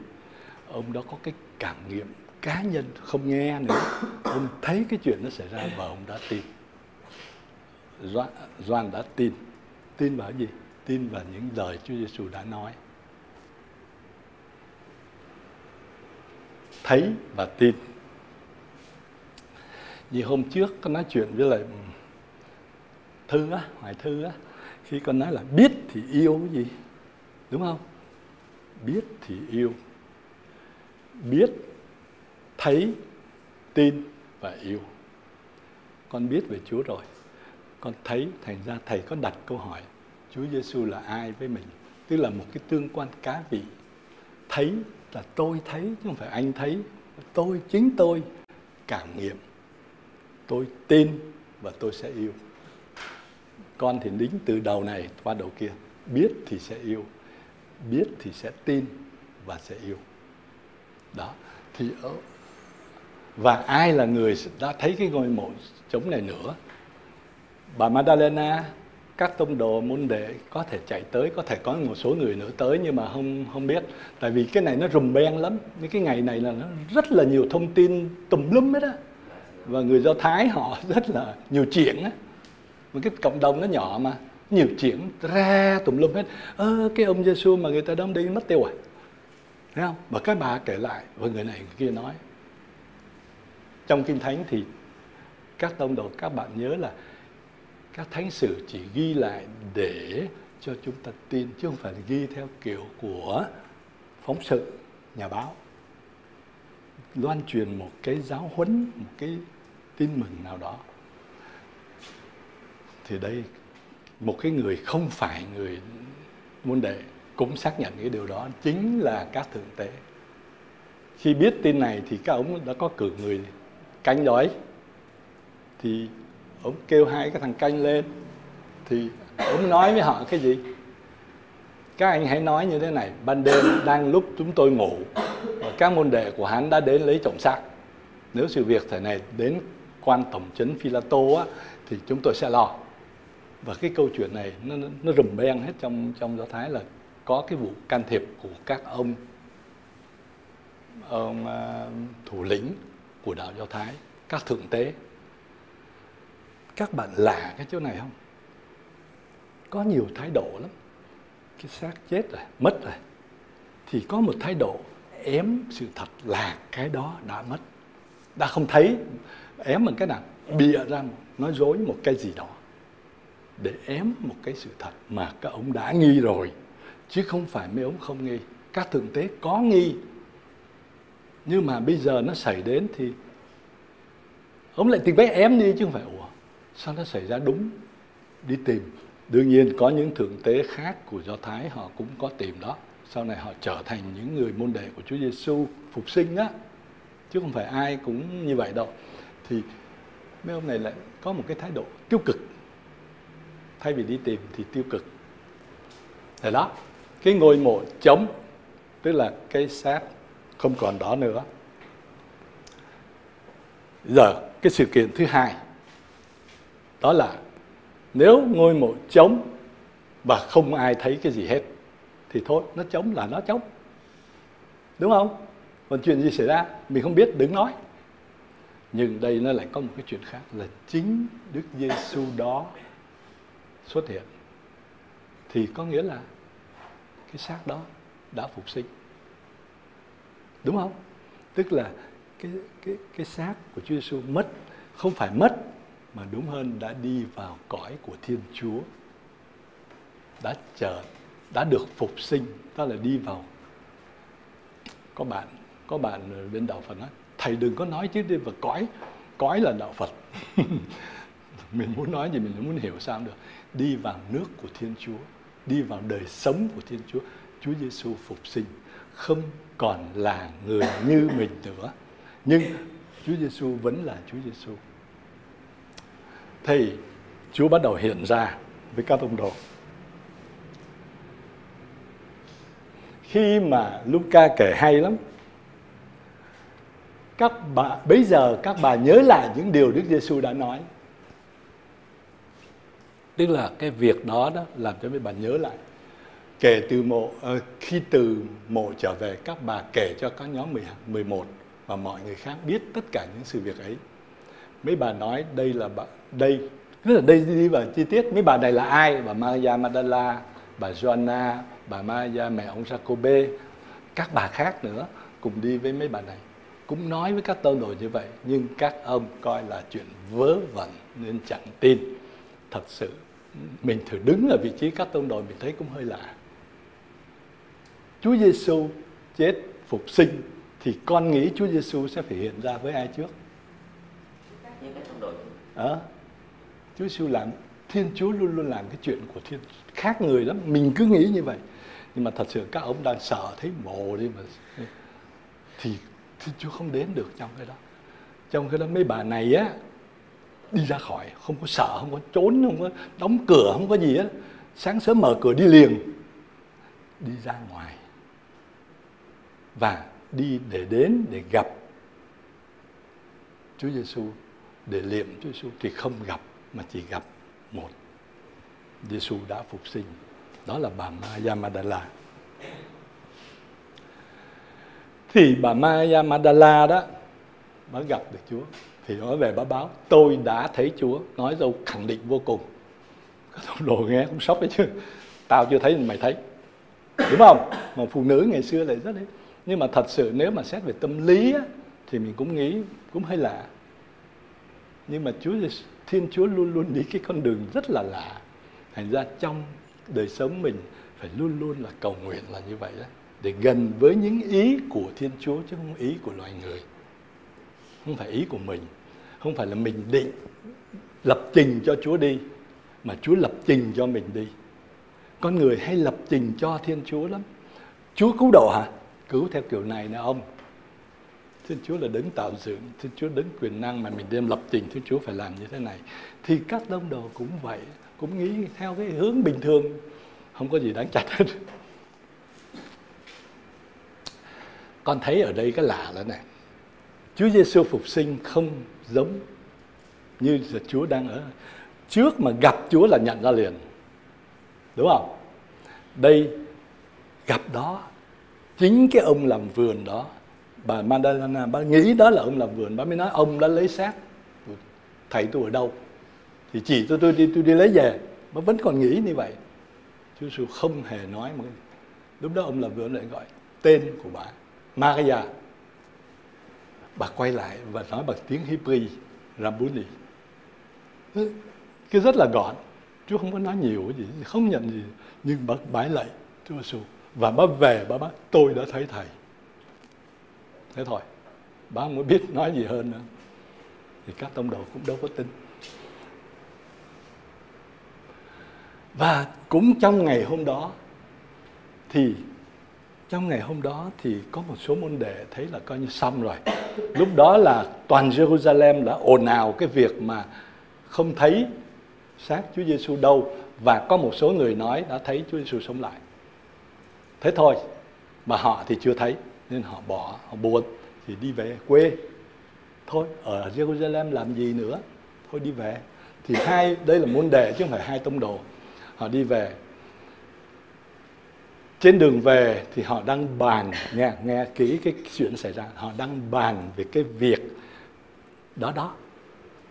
Ông đó có cái cảm nghiệm cá nhân không nghe nữa. Ông thấy cái chuyện nó xảy ra và ông đã tin. Doan, doan đã tin. Tin vào gì? Tin vào những lời Chúa Giêsu đã nói. Thấy và tin. Như hôm trước con nói chuyện với lại ừ, thư á hoài thư á khi con nói là biết thì yêu cái gì? Đúng không? Biết thì yêu. Biết, thấy, tin và yêu. Con biết về Chúa rồi. Con thấy thành ra thầy có đặt câu hỏi, Chúa Giêsu là ai với mình? Tức là một cái tương quan cá vị. Thấy là tôi thấy, chứ không phải anh thấy. Tôi, chính tôi, cảm nghiệm. Tôi tin và tôi sẽ yêu. Con thì đính từ đầu này qua đầu kia. Biết thì sẽ yêu biết thì sẽ tin và sẽ yêu. Đó, thì ở và ai là người đã thấy cái ngôi mộ trống này nữa, bà Madalena các tông đồ, môn đệ có thể chạy tới, có thể có một số người nữa tới nhưng mà không không biết. Tại vì cái này nó rùm beng lắm. Những cái ngày này là nó rất là nhiều thông tin tùm lum hết á. Và người do thái họ rất là nhiều chuyện á. Một cái cộng đồng nó nhỏ mà nhiều chuyện ra tùm lum hết. Ơ, cái ông Giêsu mà người ta đóng đi mất tiêu rồi thấy không? Và cái bà kể lại, và người này người kia nói. Trong kinh thánh thì các tông đồ, các bạn nhớ là các thánh sử chỉ ghi lại để cho chúng ta tin, chứ không phải ghi theo kiểu của phóng sự, nhà báo. Loan truyền một cái giáo huấn, một cái tin mừng nào đó. Thì đây một cái người không phải người môn đệ cũng xác nhận cái điều đó chính là các thượng tế. Khi biết tin này thì các ông đã có cử người canh đói. Thì ông kêu hai cái thằng canh lên thì ông nói với họ cái gì? Các anh hãy nói như thế này ban đêm đang lúc chúng tôi ngủ và các môn đệ của hắn đã đến lấy trộm xác. Nếu sự việc thể này đến quan tổng trấn Philato á, thì chúng tôi sẽ lo và cái câu chuyện này, nó nó rùm beng hết trong trong do thái là có cái vụ can thiệp của các ông ông à, thủ lĩnh của đạo do thái, các thượng tế. Các bạn lạ cái chỗ này không? Có nhiều thái độ lắm. Cái xác chết rồi, mất rồi. Thì có một thái độ ém sự thật là cái đó đã mất. Đã không thấy, ém bằng cái nào? Bịa ra, nói dối một cái gì đó để ém một cái sự thật mà các ông đã nghi rồi. Chứ không phải mấy ông không nghi. Các thượng tế có nghi. Nhưng mà bây giờ nó xảy đến thì ông lại tìm cách ém đi chứ không phải, ủa, sao nó xảy ra đúng? Đi tìm. Đương nhiên có những thượng tế khác của do thái họ cũng có tìm đó. Sau này họ trở thành những người môn đệ của Chúa Giêsu phục sinh á. Chứ không phải ai cũng như vậy đâu. Thì mấy ông này lại có một cái thái độ tiêu cực thay vì đi tìm thì tiêu cực. Thế đó, cái ngôi mộ trống tức là cái xác không còn đó nữa. Giờ, cái sự kiện thứ hai, đó là nếu ngôi mộ trống và không ai thấy cái gì hết, thì thôi, nó trống là nó trống đúng không? Còn chuyện gì xảy ra, mình không biết, đừng nói. Nhưng đây nó lại có một cái chuyện khác, là chính Đức Giêsu đó xuất hiện, thì có nghĩa là cái xác đó đã phục sinh. Đúng không? Tức là cái cái cái xác của Chúa Giêsu mất, không phải mất, mà đúng hơn đã đi vào cõi của Thiên Chúa. Đã chờ, đã được phục sinh đó là đi vào. Có bạn có bạn bên đạo Phật nói, thầy đừng có nói chứ đi vào cõi cõi là đạo Phật. Mình muốn nói gì mình muốn hiểu sao được đi vào nước của Thiên Chúa, đi vào đời sống của Thiên Chúa. Chúa Giêsu phục sinh, không còn là người như mình nữa. Nhưng Chúa Giêsu vẫn là Chúa Giêsu thì Chúa bắt đầu hiện ra với các tông đồ. Khi mà Luca kể hay lắm, các bà bây giờ các bà nhớ lại những điều Đức Giêsu đã nói tức là cái việc đó đó làm cho mấy bà nhớ lại. Kể từ mộ ờ, khi từ mộ trở về, các bà kể cho các nhóm 11 và mọi người khác biết tất cả những sự việc ấy. Mấy bà nói đây là bà, đây, tức là đây đi vào chi tiết. Mấy bà này là ai? Bà Maria Madala bà Joanna, bà Maria mẹ ông Jacobe. Các bà khác nữa cùng đi với mấy bà này. Cũng nói với các tôn đồ như vậy, nhưng các ông coi là chuyện vớ vẩn nên chẳng tin. Thật sự mình thử đứng ở vị trí các tông đồ mình thấy cũng hơi lạ Chúa Giêsu chết phục sinh thì con nghĩ Chúa Giêsu sẽ phải hiện ra với ai trước? À, Chúa Giêsu làm Thiên Chúa luôn luôn làm cái chuyện của thiên khác người lắm, mình cứ nghĩ như vậy. Nhưng mà thật sự các ông đang sợ thấy mồ đi mà thì Thiên Chúa không đến được trong cái đó. Trong cái đó mấy bà này á đi ra khỏi, không có sợ, không có trốn, không có đóng cửa, không có gì hết. Sáng sớm mở cửa đi liền, đi ra ngoài. Và đi để đến để gặp Chúa Giêsu để liệm Chúa Giêsu thì không gặp mà chỉ gặp một. Giêsu đã phục sinh, đó là bà Maria Magdala. Thì bà Maria Magdala đó mới gặp được Chúa thì nói về báo báo tôi đã thấy Chúa nói dâu khẳng định vô cùng. Các thằng đồ nghe cũng sốc đấy chứ. Tao chưa thấy mày thấy. Đúng không? Mà phụ nữ ngày xưa lại rất đấy. Nhưng mà thật sự nếu mà xét về tâm lý á, thì mình cũng nghĩ cũng hơi lạ. Nhưng mà Chúa Thiên Chúa luôn luôn đi cái con đường rất là lạ. Thành ra trong đời sống mình phải luôn luôn là cầu nguyện là như vậy đó để gần với những ý của Thiên Chúa chứ không ý của loài người. Không phải ý của mình không phải là mình định lập trình cho Chúa đi, mà Chúa lập trình cho mình đi. Con người hay lập trình cho Thiên Chúa lắm. Chúa cứu độ hả? Cứu theo kiểu này nè, ông. Thiên Chúa là đấng tạo dựng, Thiên Chúa đấng quyền năng mà mình đem lập trình, Thiên Chúa phải làm như thế này. Thì các đông đồ cũng vậy, cũng nghĩ theo cái hướng bình thường. Không có gì đáng trách hết. Con thấy ở đây cái lạ là này. Chúa Giêsu phục sinh không giống như là Chúa đang ở. Trước mà gặp Chúa là nhận ra liền. Đúng không? Đây, gặp đó, chính cái ông làm vườn đó, bà Madalena bà nghĩ đó là ông làm vườn, bà mới nói, ông đã lấy xác thầy tôi ở đâu? Thì chỉ tôi tôi đi tôi đi lấy về. Bà vẫn còn nghĩ như vậy. Chúa Giêsu không hề nói một lúc đó ông làm vườn lại gọi tên của bà, Maria bà quay lại và nói bằng tiếng Hebrew Rabuni cái rất là gọn. Chúa không có nói nhiều gì, không nhận gì, nhưng bà bái lại Chúa Giêsu và bà về, bà bác tôi đã thấy thầy. Thế thôi, bà không có biết nói gì hơn nữa. Thì các tông đồ cũng đâu có tin. Và cũng trong ngày hôm đó thì trong ngày hôm đó thì có một số môn đệ thấy là coi như xong rồi. Lúc đó là toàn Jerusalem đã ồn ào cái việc mà không thấy xác Chúa Giêsu đâu. Và có một số người nói đã thấy Chúa Giêsu sống lại. Thế thôi, mà họ thì chưa thấy, nên họ bỏ, họ buồn, thì đi về quê. Thôi, ở Jerusalem làm gì nữa? Thôi đi về. Thì hai, đây là môn đề chứ không phải hai tông đồ. Họ đi về trên đường về thì họ đang bàn, nghe nghe kỹ cái chuyện xảy ra. Họ đang bàn về cái việc đó đó.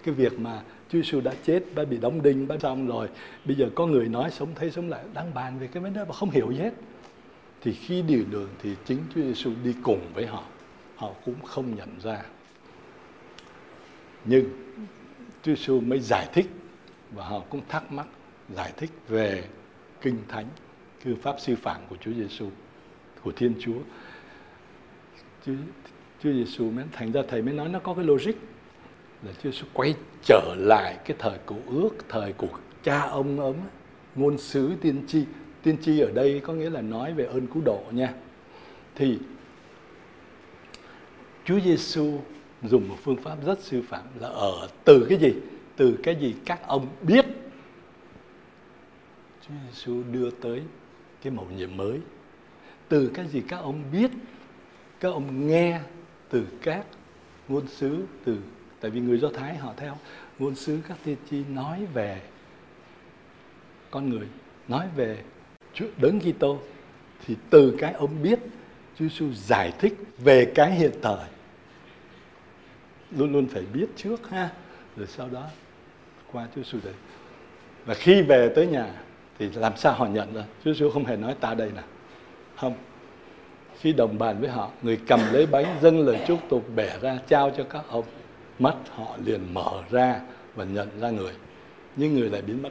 Cái việc mà Chúa Giêsu đã chết đã bị đóng đinh đã xong rồi. Bây giờ có người nói sống thấy sống lại, đang bàn về cái vấn đề mà không hiểu gì hết. Thì khi đi đường thì chính Chúa Giêsu đi cùng với họ. Họ cũng không nhận ra. Nhưng Chúa Giêsu mới giải thích và họ cũng thắc mắc, giải thích về kinh thánh thư pháp sư phạm của Chúa Giêsu của Thiên Chúa. Chúa, Chúa Giêsu mới thành ra thầy mới nói nó có cái logic là Chúa Giêsu quay trở lại cái thời cựu ước thời của cha ông ông ngôn sứ tiên tri. Tiên tri ở đây có nghĩa là nói về ơn cứu độ nha. Thì Chúa Giêsu dùng một phương pháp rất sư phạm là ở từ cái gì? Từ cái gì các ông biết Chúa Giêsu đưa tới cái mầu nhiệm mới. Từ cái gì các ông biết, các ông nghe từ các ngôn sứ, từ, tại vì người do thái họ theo, ngôn sứ các tiên tri nói về con người, nói về Chúa đấng Kitô, thì từ cái ông biết, Chúa Giêsu giải thích về cái hiện tại luôn luôn phải biết trước ha, rồi sau đó qua Chúa Giêsu đấy. Và khi về tới nhà thì làm sao họ nhận ra? Chúa Giêsu không hề nói ta đây nè. Không. Khi đồng bàn với họ, người cầm lấy bánh, dâng lời chúc tục, bẻ ra, trao cho các ông. Mắt họ liền mở ra và nhận ra người. Nhưng người lại biến mất.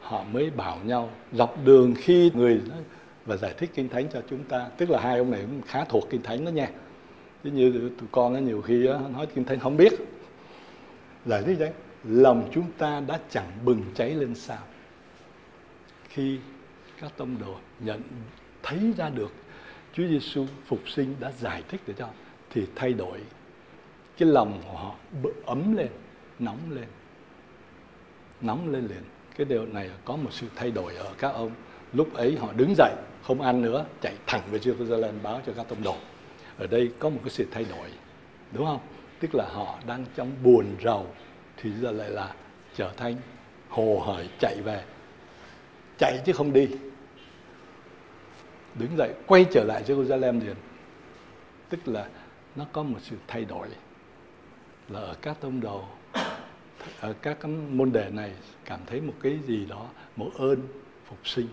Họ mới bảo nhau, dọc đường khi người và giải thích kinh thánh cho chúng ta, tức là hai ông này cũng khá thuộc kinh thánh đó nha. Chứ như tụi con á, nhiều khi nói kinh thánh không biết. Giải thích đấy, lòng chúng ta đã chẳng bừng cháy lên sao khi các tông đồ nhận, thấy ra được Chúa Giêsu phục sinh đã giải thích để cho, thì thay đổi cái lòng của họ ấm lên, nóng lên nóng lên liền. Cái điều này có một sự thay đổi ở các ông. Lúc ấy họ đứng dậy, không ăn nữa, chạy thẳng về Jerusalem báo cho các tông đồ. Ở đây có một cái sự thay đổi, đúng không? Tức là họ đang trong buồn rầu, thì giờ lại là trở thành hồ hởi chạy về chạy chứ không đi. Đứng dậy quay trở lại Jerusalem liền. Tức là nó có một sự thay đổi. Là ở các tông đồ ở các môn đề này cảm thấy một cái gì đó một ơn phục sinh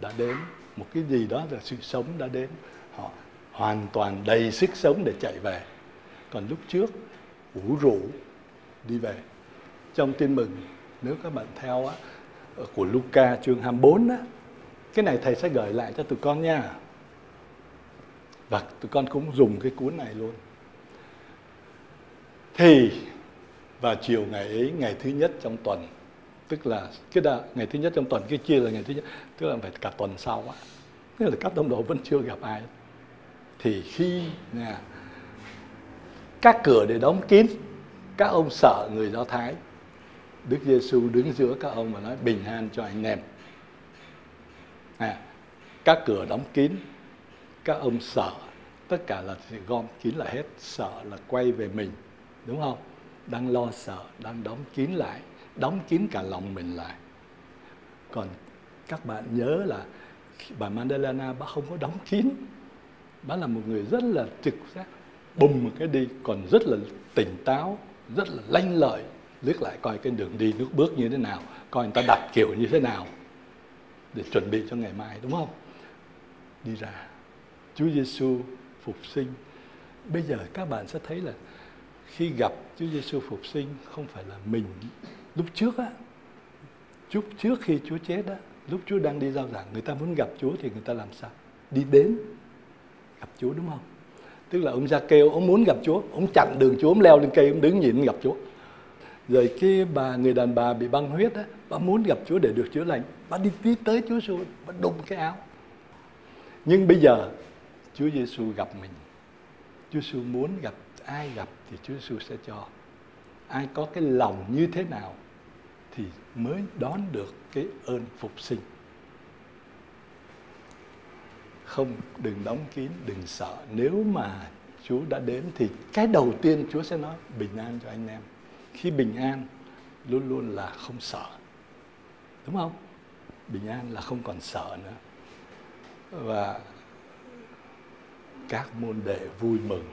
đã đến. Một cái gì đó là sự sống đã đến. Họ hoàn toàn đầy sức sống để chạy về. Còn lúc trước ủ rũ đi về. Trong tin mừng nếu các bạn theo á, Ờ, của Luca chương 24 á, cái này thầy sẽ gửi lại cho tụi con nha. Và tụi con cũng dùng cái cuốn này luôn. Thì vào chiều ngày ấy ngày thứ nhất trong tuần tức là cái đà, ngày thứ nhất trong tuần cái chia là ngày thứ nhất tức là phải cả tuần sau á. Tức là các đồng đồ vẫn chưa gặp ai. Thì khi nè các cửa để đóng kín các ông sợ người do thái đức giêsu đứng giữa các ông và nói bình an cho anh em. À, các cửa đóng kín các ông sợ. Tất cả là gom kín là hết sợ là quay về mình đúng không? Đang lo sợ đang đóng kín lại đóng kín cả lòng mình lại. Còn các bạn nhớ là bà Magdalena bà không có đóng kín. Bà là một người rất là trực giác bùng một cái đi còn rất là tỉnh táo rất là lanh lợi liếc lại coi cái đường đi nước bước như thế nào, coi người ta đặt kiểu như thế nào để chuẩn bị cho ngày mai, đúng không? Đi ra. Chúa Giêsu phục sinh. Bây giờ các bạn sẽ thấy là khi gặp Chúa Giêsu phục sinh không phải là mình. Lúc trước á lúc trước khi Chúa chết á, lúc Chúa đang đi giao giảng, người ta muốn gặp Chúa thì người ta làm sao? Đi đến gặp Chúa, đúng không? Tức là ông ra kêu, ông muốn gặp Chúa, ông chặn đường Chúa, ông leo lên cây, ông đứng nhìn gặp Chúa rồi cái bà, người đàn bà bị băng huyết á, bà muốn gặp Chúa để được chữa lành. Bà đi tí tới Chúa Giêsu bà đụng cái áo. Nhưng bây giờ, Chúa Giêsu gặp mình. Chúa Giêsu muốn gặp, ai gặp thì Chúa Giêsu sẽ cho. Ai có cái lòng như thế nào thì mới đón được cái ơn phục sinh. Không, đừng đóng kín, đừng sợ. Nếu mà Chúa đã đến thì cái đầu tiên Chúa sẽ nói, bình an cho anh em khi bình an, luôn luôn là không sợ. Đúng không? Bình an là không còn sợ nữa. Và các môn đệ vui mừng.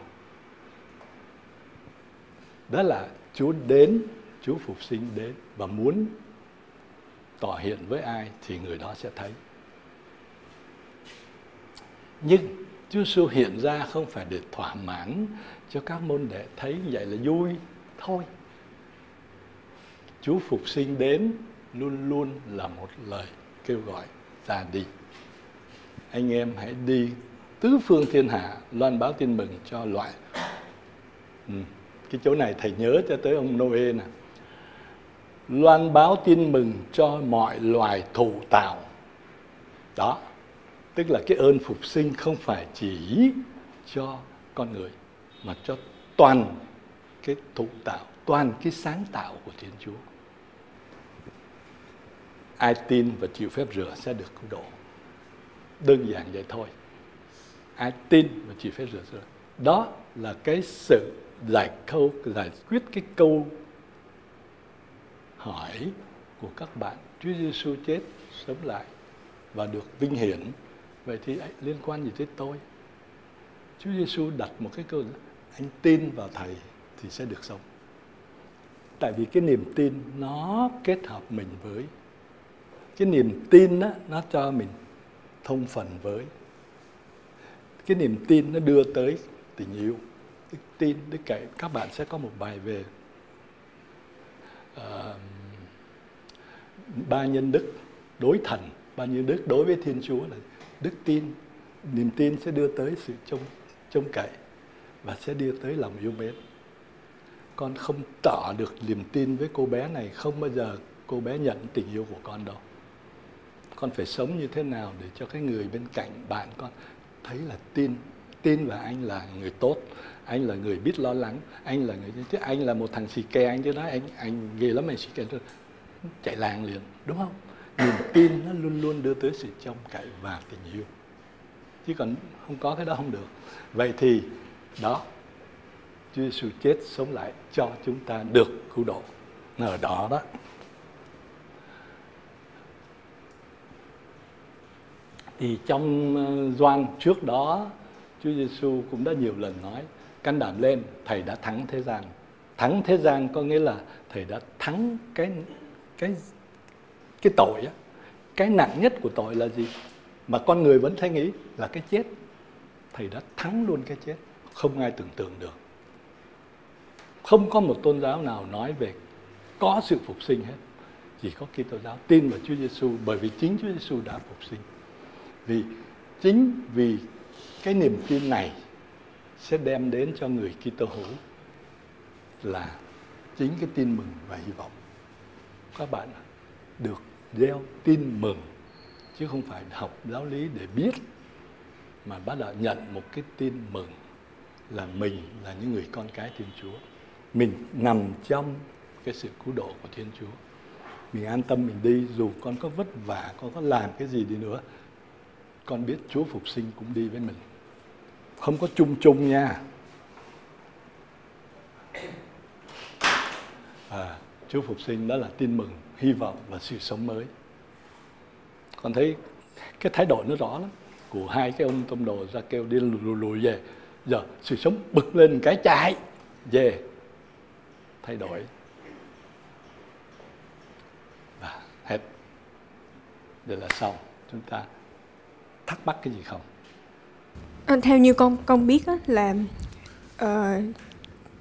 Đó là Chúa đến, Chúa phục sinh đến và muốn tỏ hiện với ai thì người đó sẽ thấy. Nhưng Chúa Giêsu hiện ra không phải để thỏa mãn cho các môn đệ thấy vậy là vui thôi. Chúa phục sinh đến luôn luôn là một lời kêu gọi ra đi. Anh em hãy đi tứ phương thiên hạ loan báo tin mừng cho loại. Ừ. Cái chỗ này thầy nhớ cho tới ông Noe nè. Loan báo tin mừng cho mọi loài thụ tạo. Đó, tức là cái ơn phục sinh không phải chỉ cho con người mà cho toàn cái thụ tạo toàn cái sáng tạo của thiên chúa ai tin và chịu phép rửa sẽ được cứu độ. Đơn giản vậy thôi. Ai tin và chịu phép rửa sẽ đó là cái sự giải câu, giải quyết cái câu hỏi của các bạn. Chúa Giêsu chết, sống lại và được vinh hiển. Vậy thì liên quan gì tới tôi? Chúa Giêsu đặt một cái câu anh tin vào thầy thì sẽ được sống. Tại vì cái niềm tin nó kết hợp mình với cái niềm tin đó, nó cho mình thông phần với. Cái niềm tin nó đưa tới tình yêu. Đức tin đức cậy các bạn sẽ có một bài về uh, ba nhân đức đối thần. Ba nhân đức đối với thiên chúa là đức tin. Niềm tin sẽ đưa tới sự trông trông cậy và sẽ đưa tới lòng yêu mến. Con không tỏ được niềm tin với cô bé này không bao giờ cô bé nhận tình yêu của con đâu con phải sống như thế nào để cho cái người bên cạnh bạn con thấy là tin tin và anh là người tốt, anh là người biết lo lắng, anh là người chứ anh là một thằng xì ke anh chứ nói, anh anh ghê lắm, anh xì ke chạy làng liền, đúng không? Niềm tin nó luôn luôn đưa tới sự trông cậy và tình yêu. Chứ còn không có cái đó không được. Vậy thì đó, Chúa Giêsu chết sống lại cho chúng ta được cứu độ. Ở đó đó. Thì trong ờ, Doan trước đó, Chúa Giêsu cũng đã nhiều lần nói, can đảm lên, thầy đã thắng thế gian. Thắng thế gian có nghĩa là thầy đã thắng cái cái cái tội á. Cái nặng nhất của tội là gì? Mà con người vẫn thấy nghĩ là cái chết. Thầy đã thắng luôn cái chết. Không ai tưởng tượng được. Không có một tôn giáo nào nói về có sự phục sinh hết. Chỉ có Kitô giáo tin vào Chúa Giêsu bởi vì chính Chúa Giêsu đã phục sinh vì chính vì cái niềm tin này sẽ đem đến cho người Kitô hữu là chính cái tin mừng và hy vọng các bạn được gieo tin mừng chứ không phải học giáo lý để biết mà bắt đầu nhận một cái tin mừng là mình là những người con cái Thiên Chúa. Mình nằm trong cái sự cứu độ của Thiên Chúa. Mình an tâm mình đi dù con có vất vả, con có làm cái gì đi nữa. Con biết Chúa phục sinh cũng đi với mình. Không có chung chung nha. À, Chúa phục sinh đó là tin mừng, hy vọng và sự sống mới. Con thấy cái thái độ nó rõ lắm của hai cái ông tông đồ ra kêu đi lùi lùi, về giờ sự sống bực lên cái chạy về thay đổi và hết đây là xong chúng ta thắc mắc cái gì không? À, theo như con con biết á, là uh,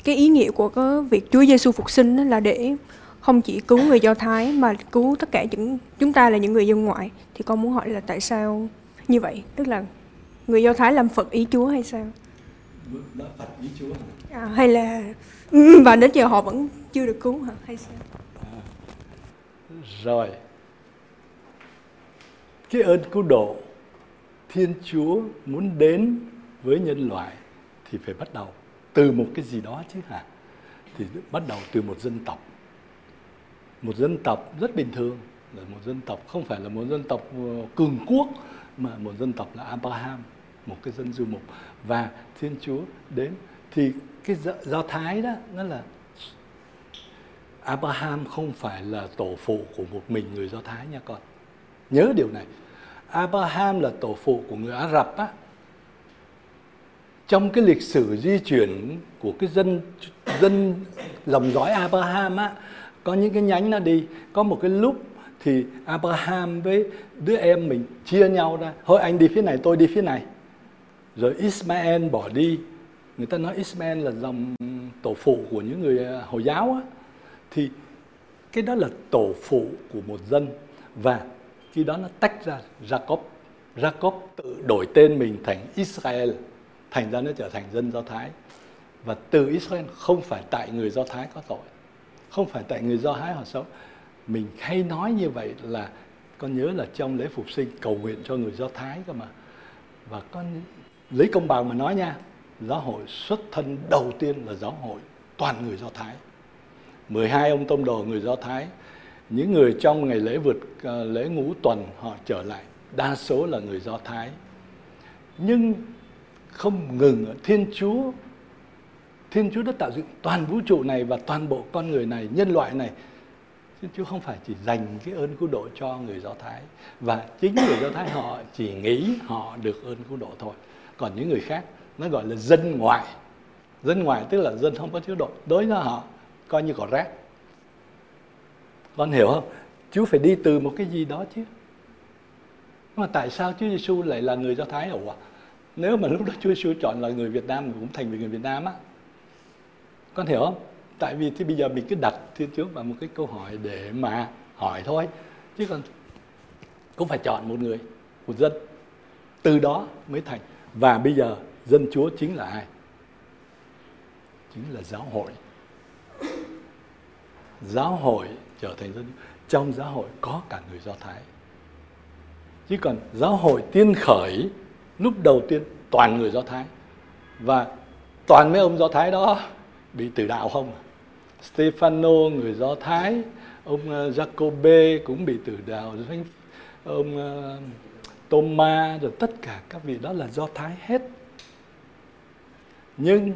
cái ý nghĩa của cái việc Chúa Giêsu phục sinh là để không chỉ cứu người Do Thái mà cứu tất cả những chúng ta là những người dân ngoại. Thì con muốn hỏi là tại sao như vậy? Tức là người Do Thái làm phật ý Chúa hay sao? Đó Phật ý Chúa À, hay là và đến giờ họ vẫn chưa được cứu hả? Hay sao? À, rồi. Cái ơn cứu độ Thiên Chúa muốn đến với nhân loại thì phải bắt đầu từ một cái gì đó chứ hả? Thì bắt đầu từ một dân tộc. Một dân tộc rất bình thường, là một dân tộc, không phải là một dân tộc ờ, cường quốc, mà một dân tộc là Abraham, một cái dân du mục và Thiên Chúa đến thì cái do Thái đó, nó là Abraham không phải là tổ phụ của một mình người Do Thái nha con. Nhớ điều này. Abraham là tổ phụ của người Ả Rập á. Trong cái lịch sử di chuyển của cái dân dân dòng dõi Abraham á, có những cái nhánh nó đi, có một cái lúc thì Abraham với đứa em mình chia nhau ra, thôi anh đi phía này, tôi đi phía này. Rồi Ismael bỏ đi. Người ta nói Ismael là dòng tổ phụ của những người à, hồi giáo á. Thì cái đó là tổ phụ của một dân. Và khi đó nó tách ra Jacob. Jacob tự đổi tên mình thành Israel, thành ra nó trở thành dân Do Thái. Và từ Israel không phải tại người Do Thái có tội, không phải tại người Do Thái họ xấu mình hay nói như vậy là, con nhớ là trong lễ phục sinh cầu nguyện cho người Do Thái cơ mà. Và con lấy công bằng mà nói nha, giáo hội xuất thân đầu tiên là giáo hội toàn người do thái. 12 ông tông đồ người do thái những người trong ngày lễ vượt ờ, lễ ngũ tuần họ trở lại, đa số là người do thái. Nhưng không ngừng ở thiên chúa thiên chúa đã tạo dựng toàn vũ trụ này và toàn bộ con người này, nhân loại này. Thiên Chúa không phải chỉ dành cái ơn cứu độ cho người Do Thái. Và chính người Do Thái họ chỉ nghĩ họ được ơn cứu độ thôi. Còn những người khác, nó gọi là dân ngoại. Dân ngoại tức là dân không có chế độ. Đối với họ, coi như cỏ rác. Vâng, con hiểu không? Chúa phải đi từ một cái gì đó chứ. Mà tại sao Chúa Giêsu lại là người Do Thái hả? nếu mà lúc đó Chúa Giêsu chọn là người Việt Nam cũng thành vì người Việt Nam á. Con hiểu không? Tại vì thì bây giờ mình cứ đặt thiên chúa vào một cái câu hỏi để mà hỏi thôi. Chứ còn cũng phải chọn một người, một dân. Từ đó mới thành. Và bây giờ dân chúa chính là ai? Chính là giáo hội. Giáo hội trở thành dân trong giáo hội có cả người do thái. Chứ còn giáo hội tiên khởi lúc đầu tiên toàn người do thái. Và toàn mấy ông do thái đó bị tử đạo không? Stefano người do thái ông ờ, Jacobe cũng bị tử đạo ông ờ, Thomas Toma rồi tất cả các vị đó là do Thái hết. Nhưng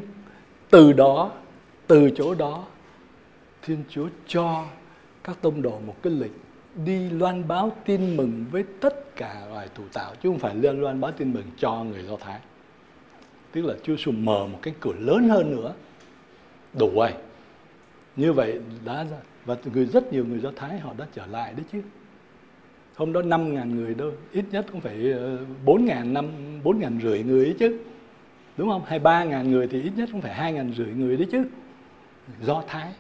từ đó, từ chỗ đó, Thiên Chúa cho các tông đồ một cái lịch đi loan báo tin mừng với tất cả loài thủ tạo chứ không phải lên loan báo tin mừng cho người Do Thái. Tức là Chúa Giêsu mở một cái cửa lớn hơn nữa. Đủ rồi. Như vậy đã và người rất nhiều người Do Thái họ đã trở lại đấy chứ hôm đó năm ngàn người đâu ít nhất cũng phải ờ, bốn ngàn năm bốn ngàn rưỡi người ấy chứ đúng không hay ba ngàn người thì ít nhất cũng phải hai ngàn rưỡi người đấy chứ do thái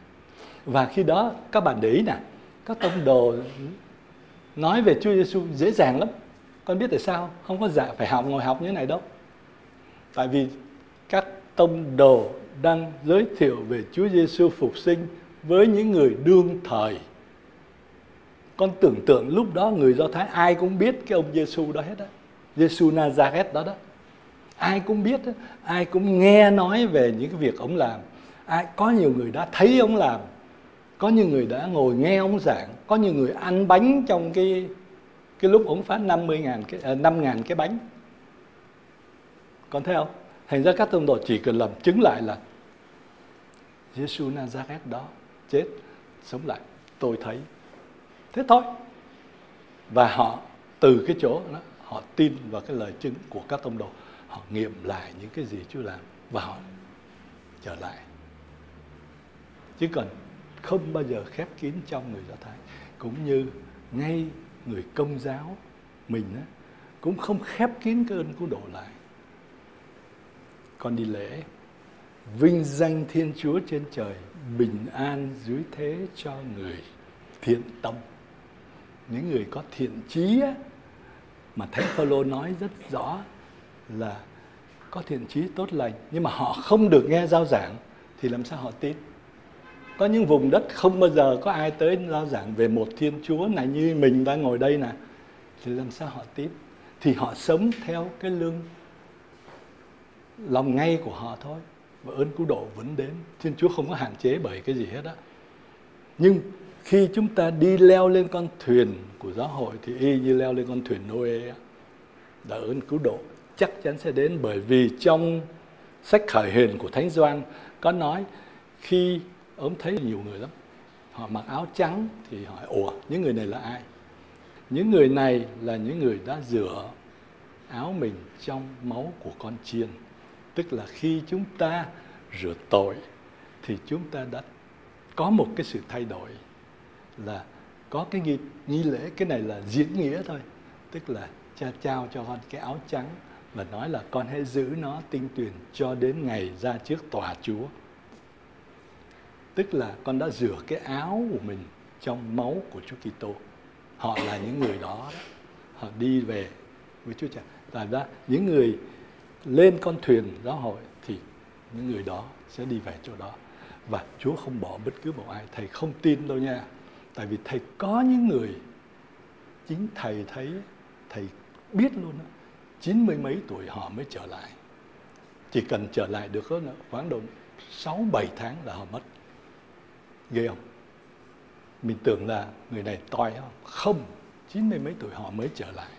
và khi đó, các bạn để ý nè các tông đồ, nói về Chúa Giêsu dễ dàng lắm. Con biết tại sao không? Có dạ phải học, ngồi học như thế này đâu. Tại vì các tông đồ đang giới thiệu về Chúa Giêsu phục sinh với những người đương thời. Con tưởng tượng lúc đó người do thái ai cũng biết cái ông Giêsu đó hết á. Giêsu Nazareth đó đó. Ai cũng biết ai cũng nghe nói về những cái việc ông làm. Ai, có nhiều người đã thấy ông làm có những người đã ngồi nghe ông giảng có những người ăn bánh trong cái cái lúc ông phát 50 ngàn cái à, 5 ngàn cái bánh. Còn thấy không thành ra các tông đồ chỉ cần làm chứng lại là Giêsu Nazareth đó chết sống lại tôi thấy. Thế thôi. Và họ từ cái chỗ đó họ tin vào cái lời chứng của các tông đồ. Họ nghiệm lại những cái gì Chúa làm và họ trở lại. Chứ còn không bao giờ khép kín trong người Do Thái. Cũng như ngay người công giáo mình á, cũng không khép kín cái ơn cứu độ lại. Con đi lễ vinh danh Thiên Chúa trên trời bình an dưới thế cho người thiện tâm. Những người có thiện trí á, mà thánh Phaolô nói rất rõ là có thiện trí tốt lành nhưng mà họ không được nghe giao giảng thì làm sao họ tin? Có những vùng đất không bao giờ có ai tới giao giảng về một thiên chúa này như mình đang ngồi đây nè. Thì làm sao họ tin thì họ sống theo cái lương, lòng ngay của họ thôi. Và ơn cứu độ vẫn đến. Thiên chúa không có hạn chế bởi cái gì hết á. Nhưng khi chúng ta đi leo lên con thuyền của giáo hội, thì y như leo lên con thuyền Noe đã ơn cứu độ chắc chắn sẽ đến. Bởi vì trong sách khởi huyền của Thánh Doan có nói, khi ốm thấy nhiều người lắm. Họ mặc áo trắng thì hỏi ủa những người này là ai? Những người này là những người đã rửa áo mình trong máu của con chiên. Tức là khi chúng ta rửa tội thì chúng ta đã có một cái sự thay đổi là có cái nghi, nghi lễ. Cái này là diễn nghĩa thôi. Tức là cha trao cho con cái áo trắng và nói là con hãy giữ nó tinh tuyền cho đến ngày ra trước tòa Chúa tức là con đã rửa cái áo của mình trong máu của Chúa Kitô. Họ là những người đó, họ đi về với Chúa Cha. Tại ra những người lên con thuyền giáo hội thì những người đó sẽ đi về chỗ đó. Và Chúa không bỏ bất cứ một ai. Thầy không tin đâu nha. Tại vì thầy có những người chính thầy thấy thầy biết luôn đó chín mươi mấy tuổi họ mới trở lại. Chỉ cần trở lại được khoảng độ sáu bảy tháng là họ mất ghê không? Mình tưởng là người này toi không không, chín mươi mấy tuổi họ mới trở lại.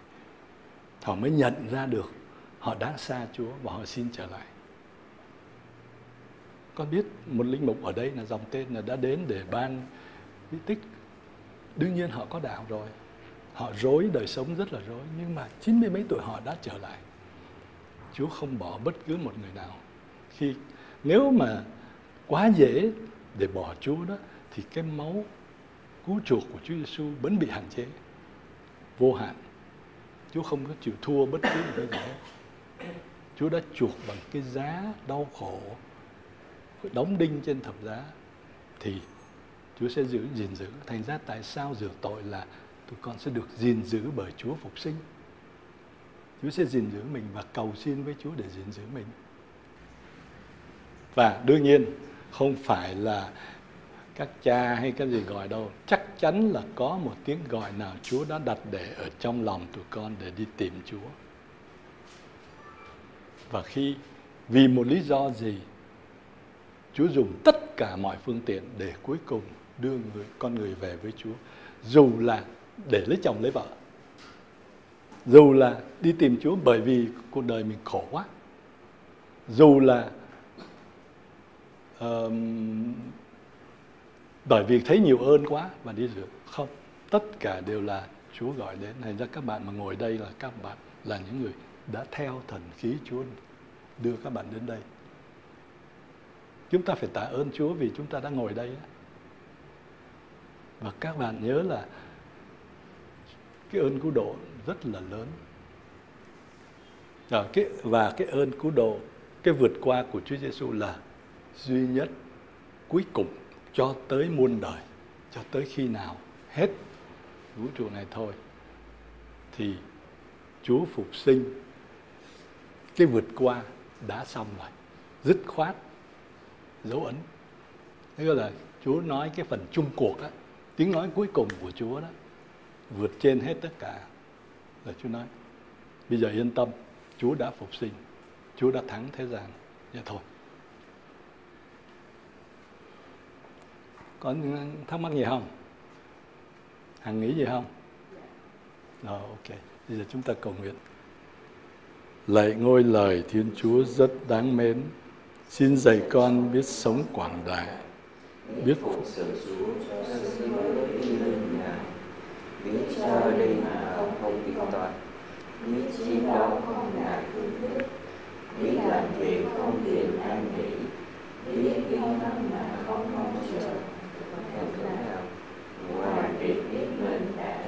Họ mới nhận ra được họ đã xa Chúa và họ xin trở lại. Con biết một linh mục ở đây là dòng tên là đã đến để ban bí tích. Đương nhiên họ có đạo rồi. Họ rối, đời sống rất là rối. Nhưng mà chín mươi mấy tuổi họ đã trở lại. Chúa không bỏ bất cứ một người nào. Khi, nếu mà quá dễ để bỏ Chúa đó, thì cái máu cứu chuộc của Chúa Giêsu vẫn bị hạn chế, vô hạn. Chúa không có chịu thua bất cứ một cái gì hết. Chúa đã chuộc bằng cái giá đau khổ đóng đinh trên thập giá, thì Chúa sẽ giữ, gìn giữ. Thành ra tại sao rửa tội là tụi con sẽ được gìn giữ bởi Chúa phục sinh. Chúa sẽ gìn giữ mình và cầu xin với Chúa để gìn giữ mình. Và đương nhiên không phải là các cha hay cái gì gọi đâu. Chắc chắn là có một tiếng gọi nào Chúa đã đặt để ở trong lòng tụi con để đi tìm Chúa. Và khi, vì một lý do gì, Chúa dùng tất cả mọi phương tiện để cuối cùng đưa người, con người về với Chúa. Dù là để lấy chồng, lấy vợ. Dù là đi tìm Chúa bởi vì cuộc đời mình khổ quá. Dù là um, bởi vì thấy nhiều ơn quá và đi rửa. Không tất cả đều là Chúa gọi đến. Thành ra các bạn mà ngồi đây là các bạn là những người đã theo thần khí Chúa đưa các bạn đến đây. Chúng ta phải tạ ơn Chúa vì chúng ta đã ngồi đây và các bạn nhớ là cái ơn cứu độ rất là lớn. Và cái và cái ơn cứu độ cái vượt qua của Chúa Giêsu là duy nhất cuối cùng cho tới muôn đời, cho tới khi nào hết vũ trụ này thôi, thì Chúa phục sinh, cái vượt qua đã xong rồi, dứt khoát, dấu ấn. Thế là Chúa nói cái phần chung cuộc á, tiếng nói cuối cùng của Chúa đó, vượt trên hết tất cả, là Chúa nói. Bây giờ yên tâm, Chúa đã phục sinh, Chúa đã thắng thế gian. Vậy thôi. Có thắc mắc gì không? Hằng nghĩ gì không? Dạ. Rồi, ok. Bây giờ chúng ta cầu nguyện. Lạy ngôi lời thiên chúa rất đáng mến. Xin dạy con biết sống quảng đại, biết phục sự chúa biết cho đi mà không không biết toán biết chi đó không ngại thương thích biết làm việc không tiền an nghỉ biết yên tâm mà không mong chờ thật là ngoài việc biết mình đã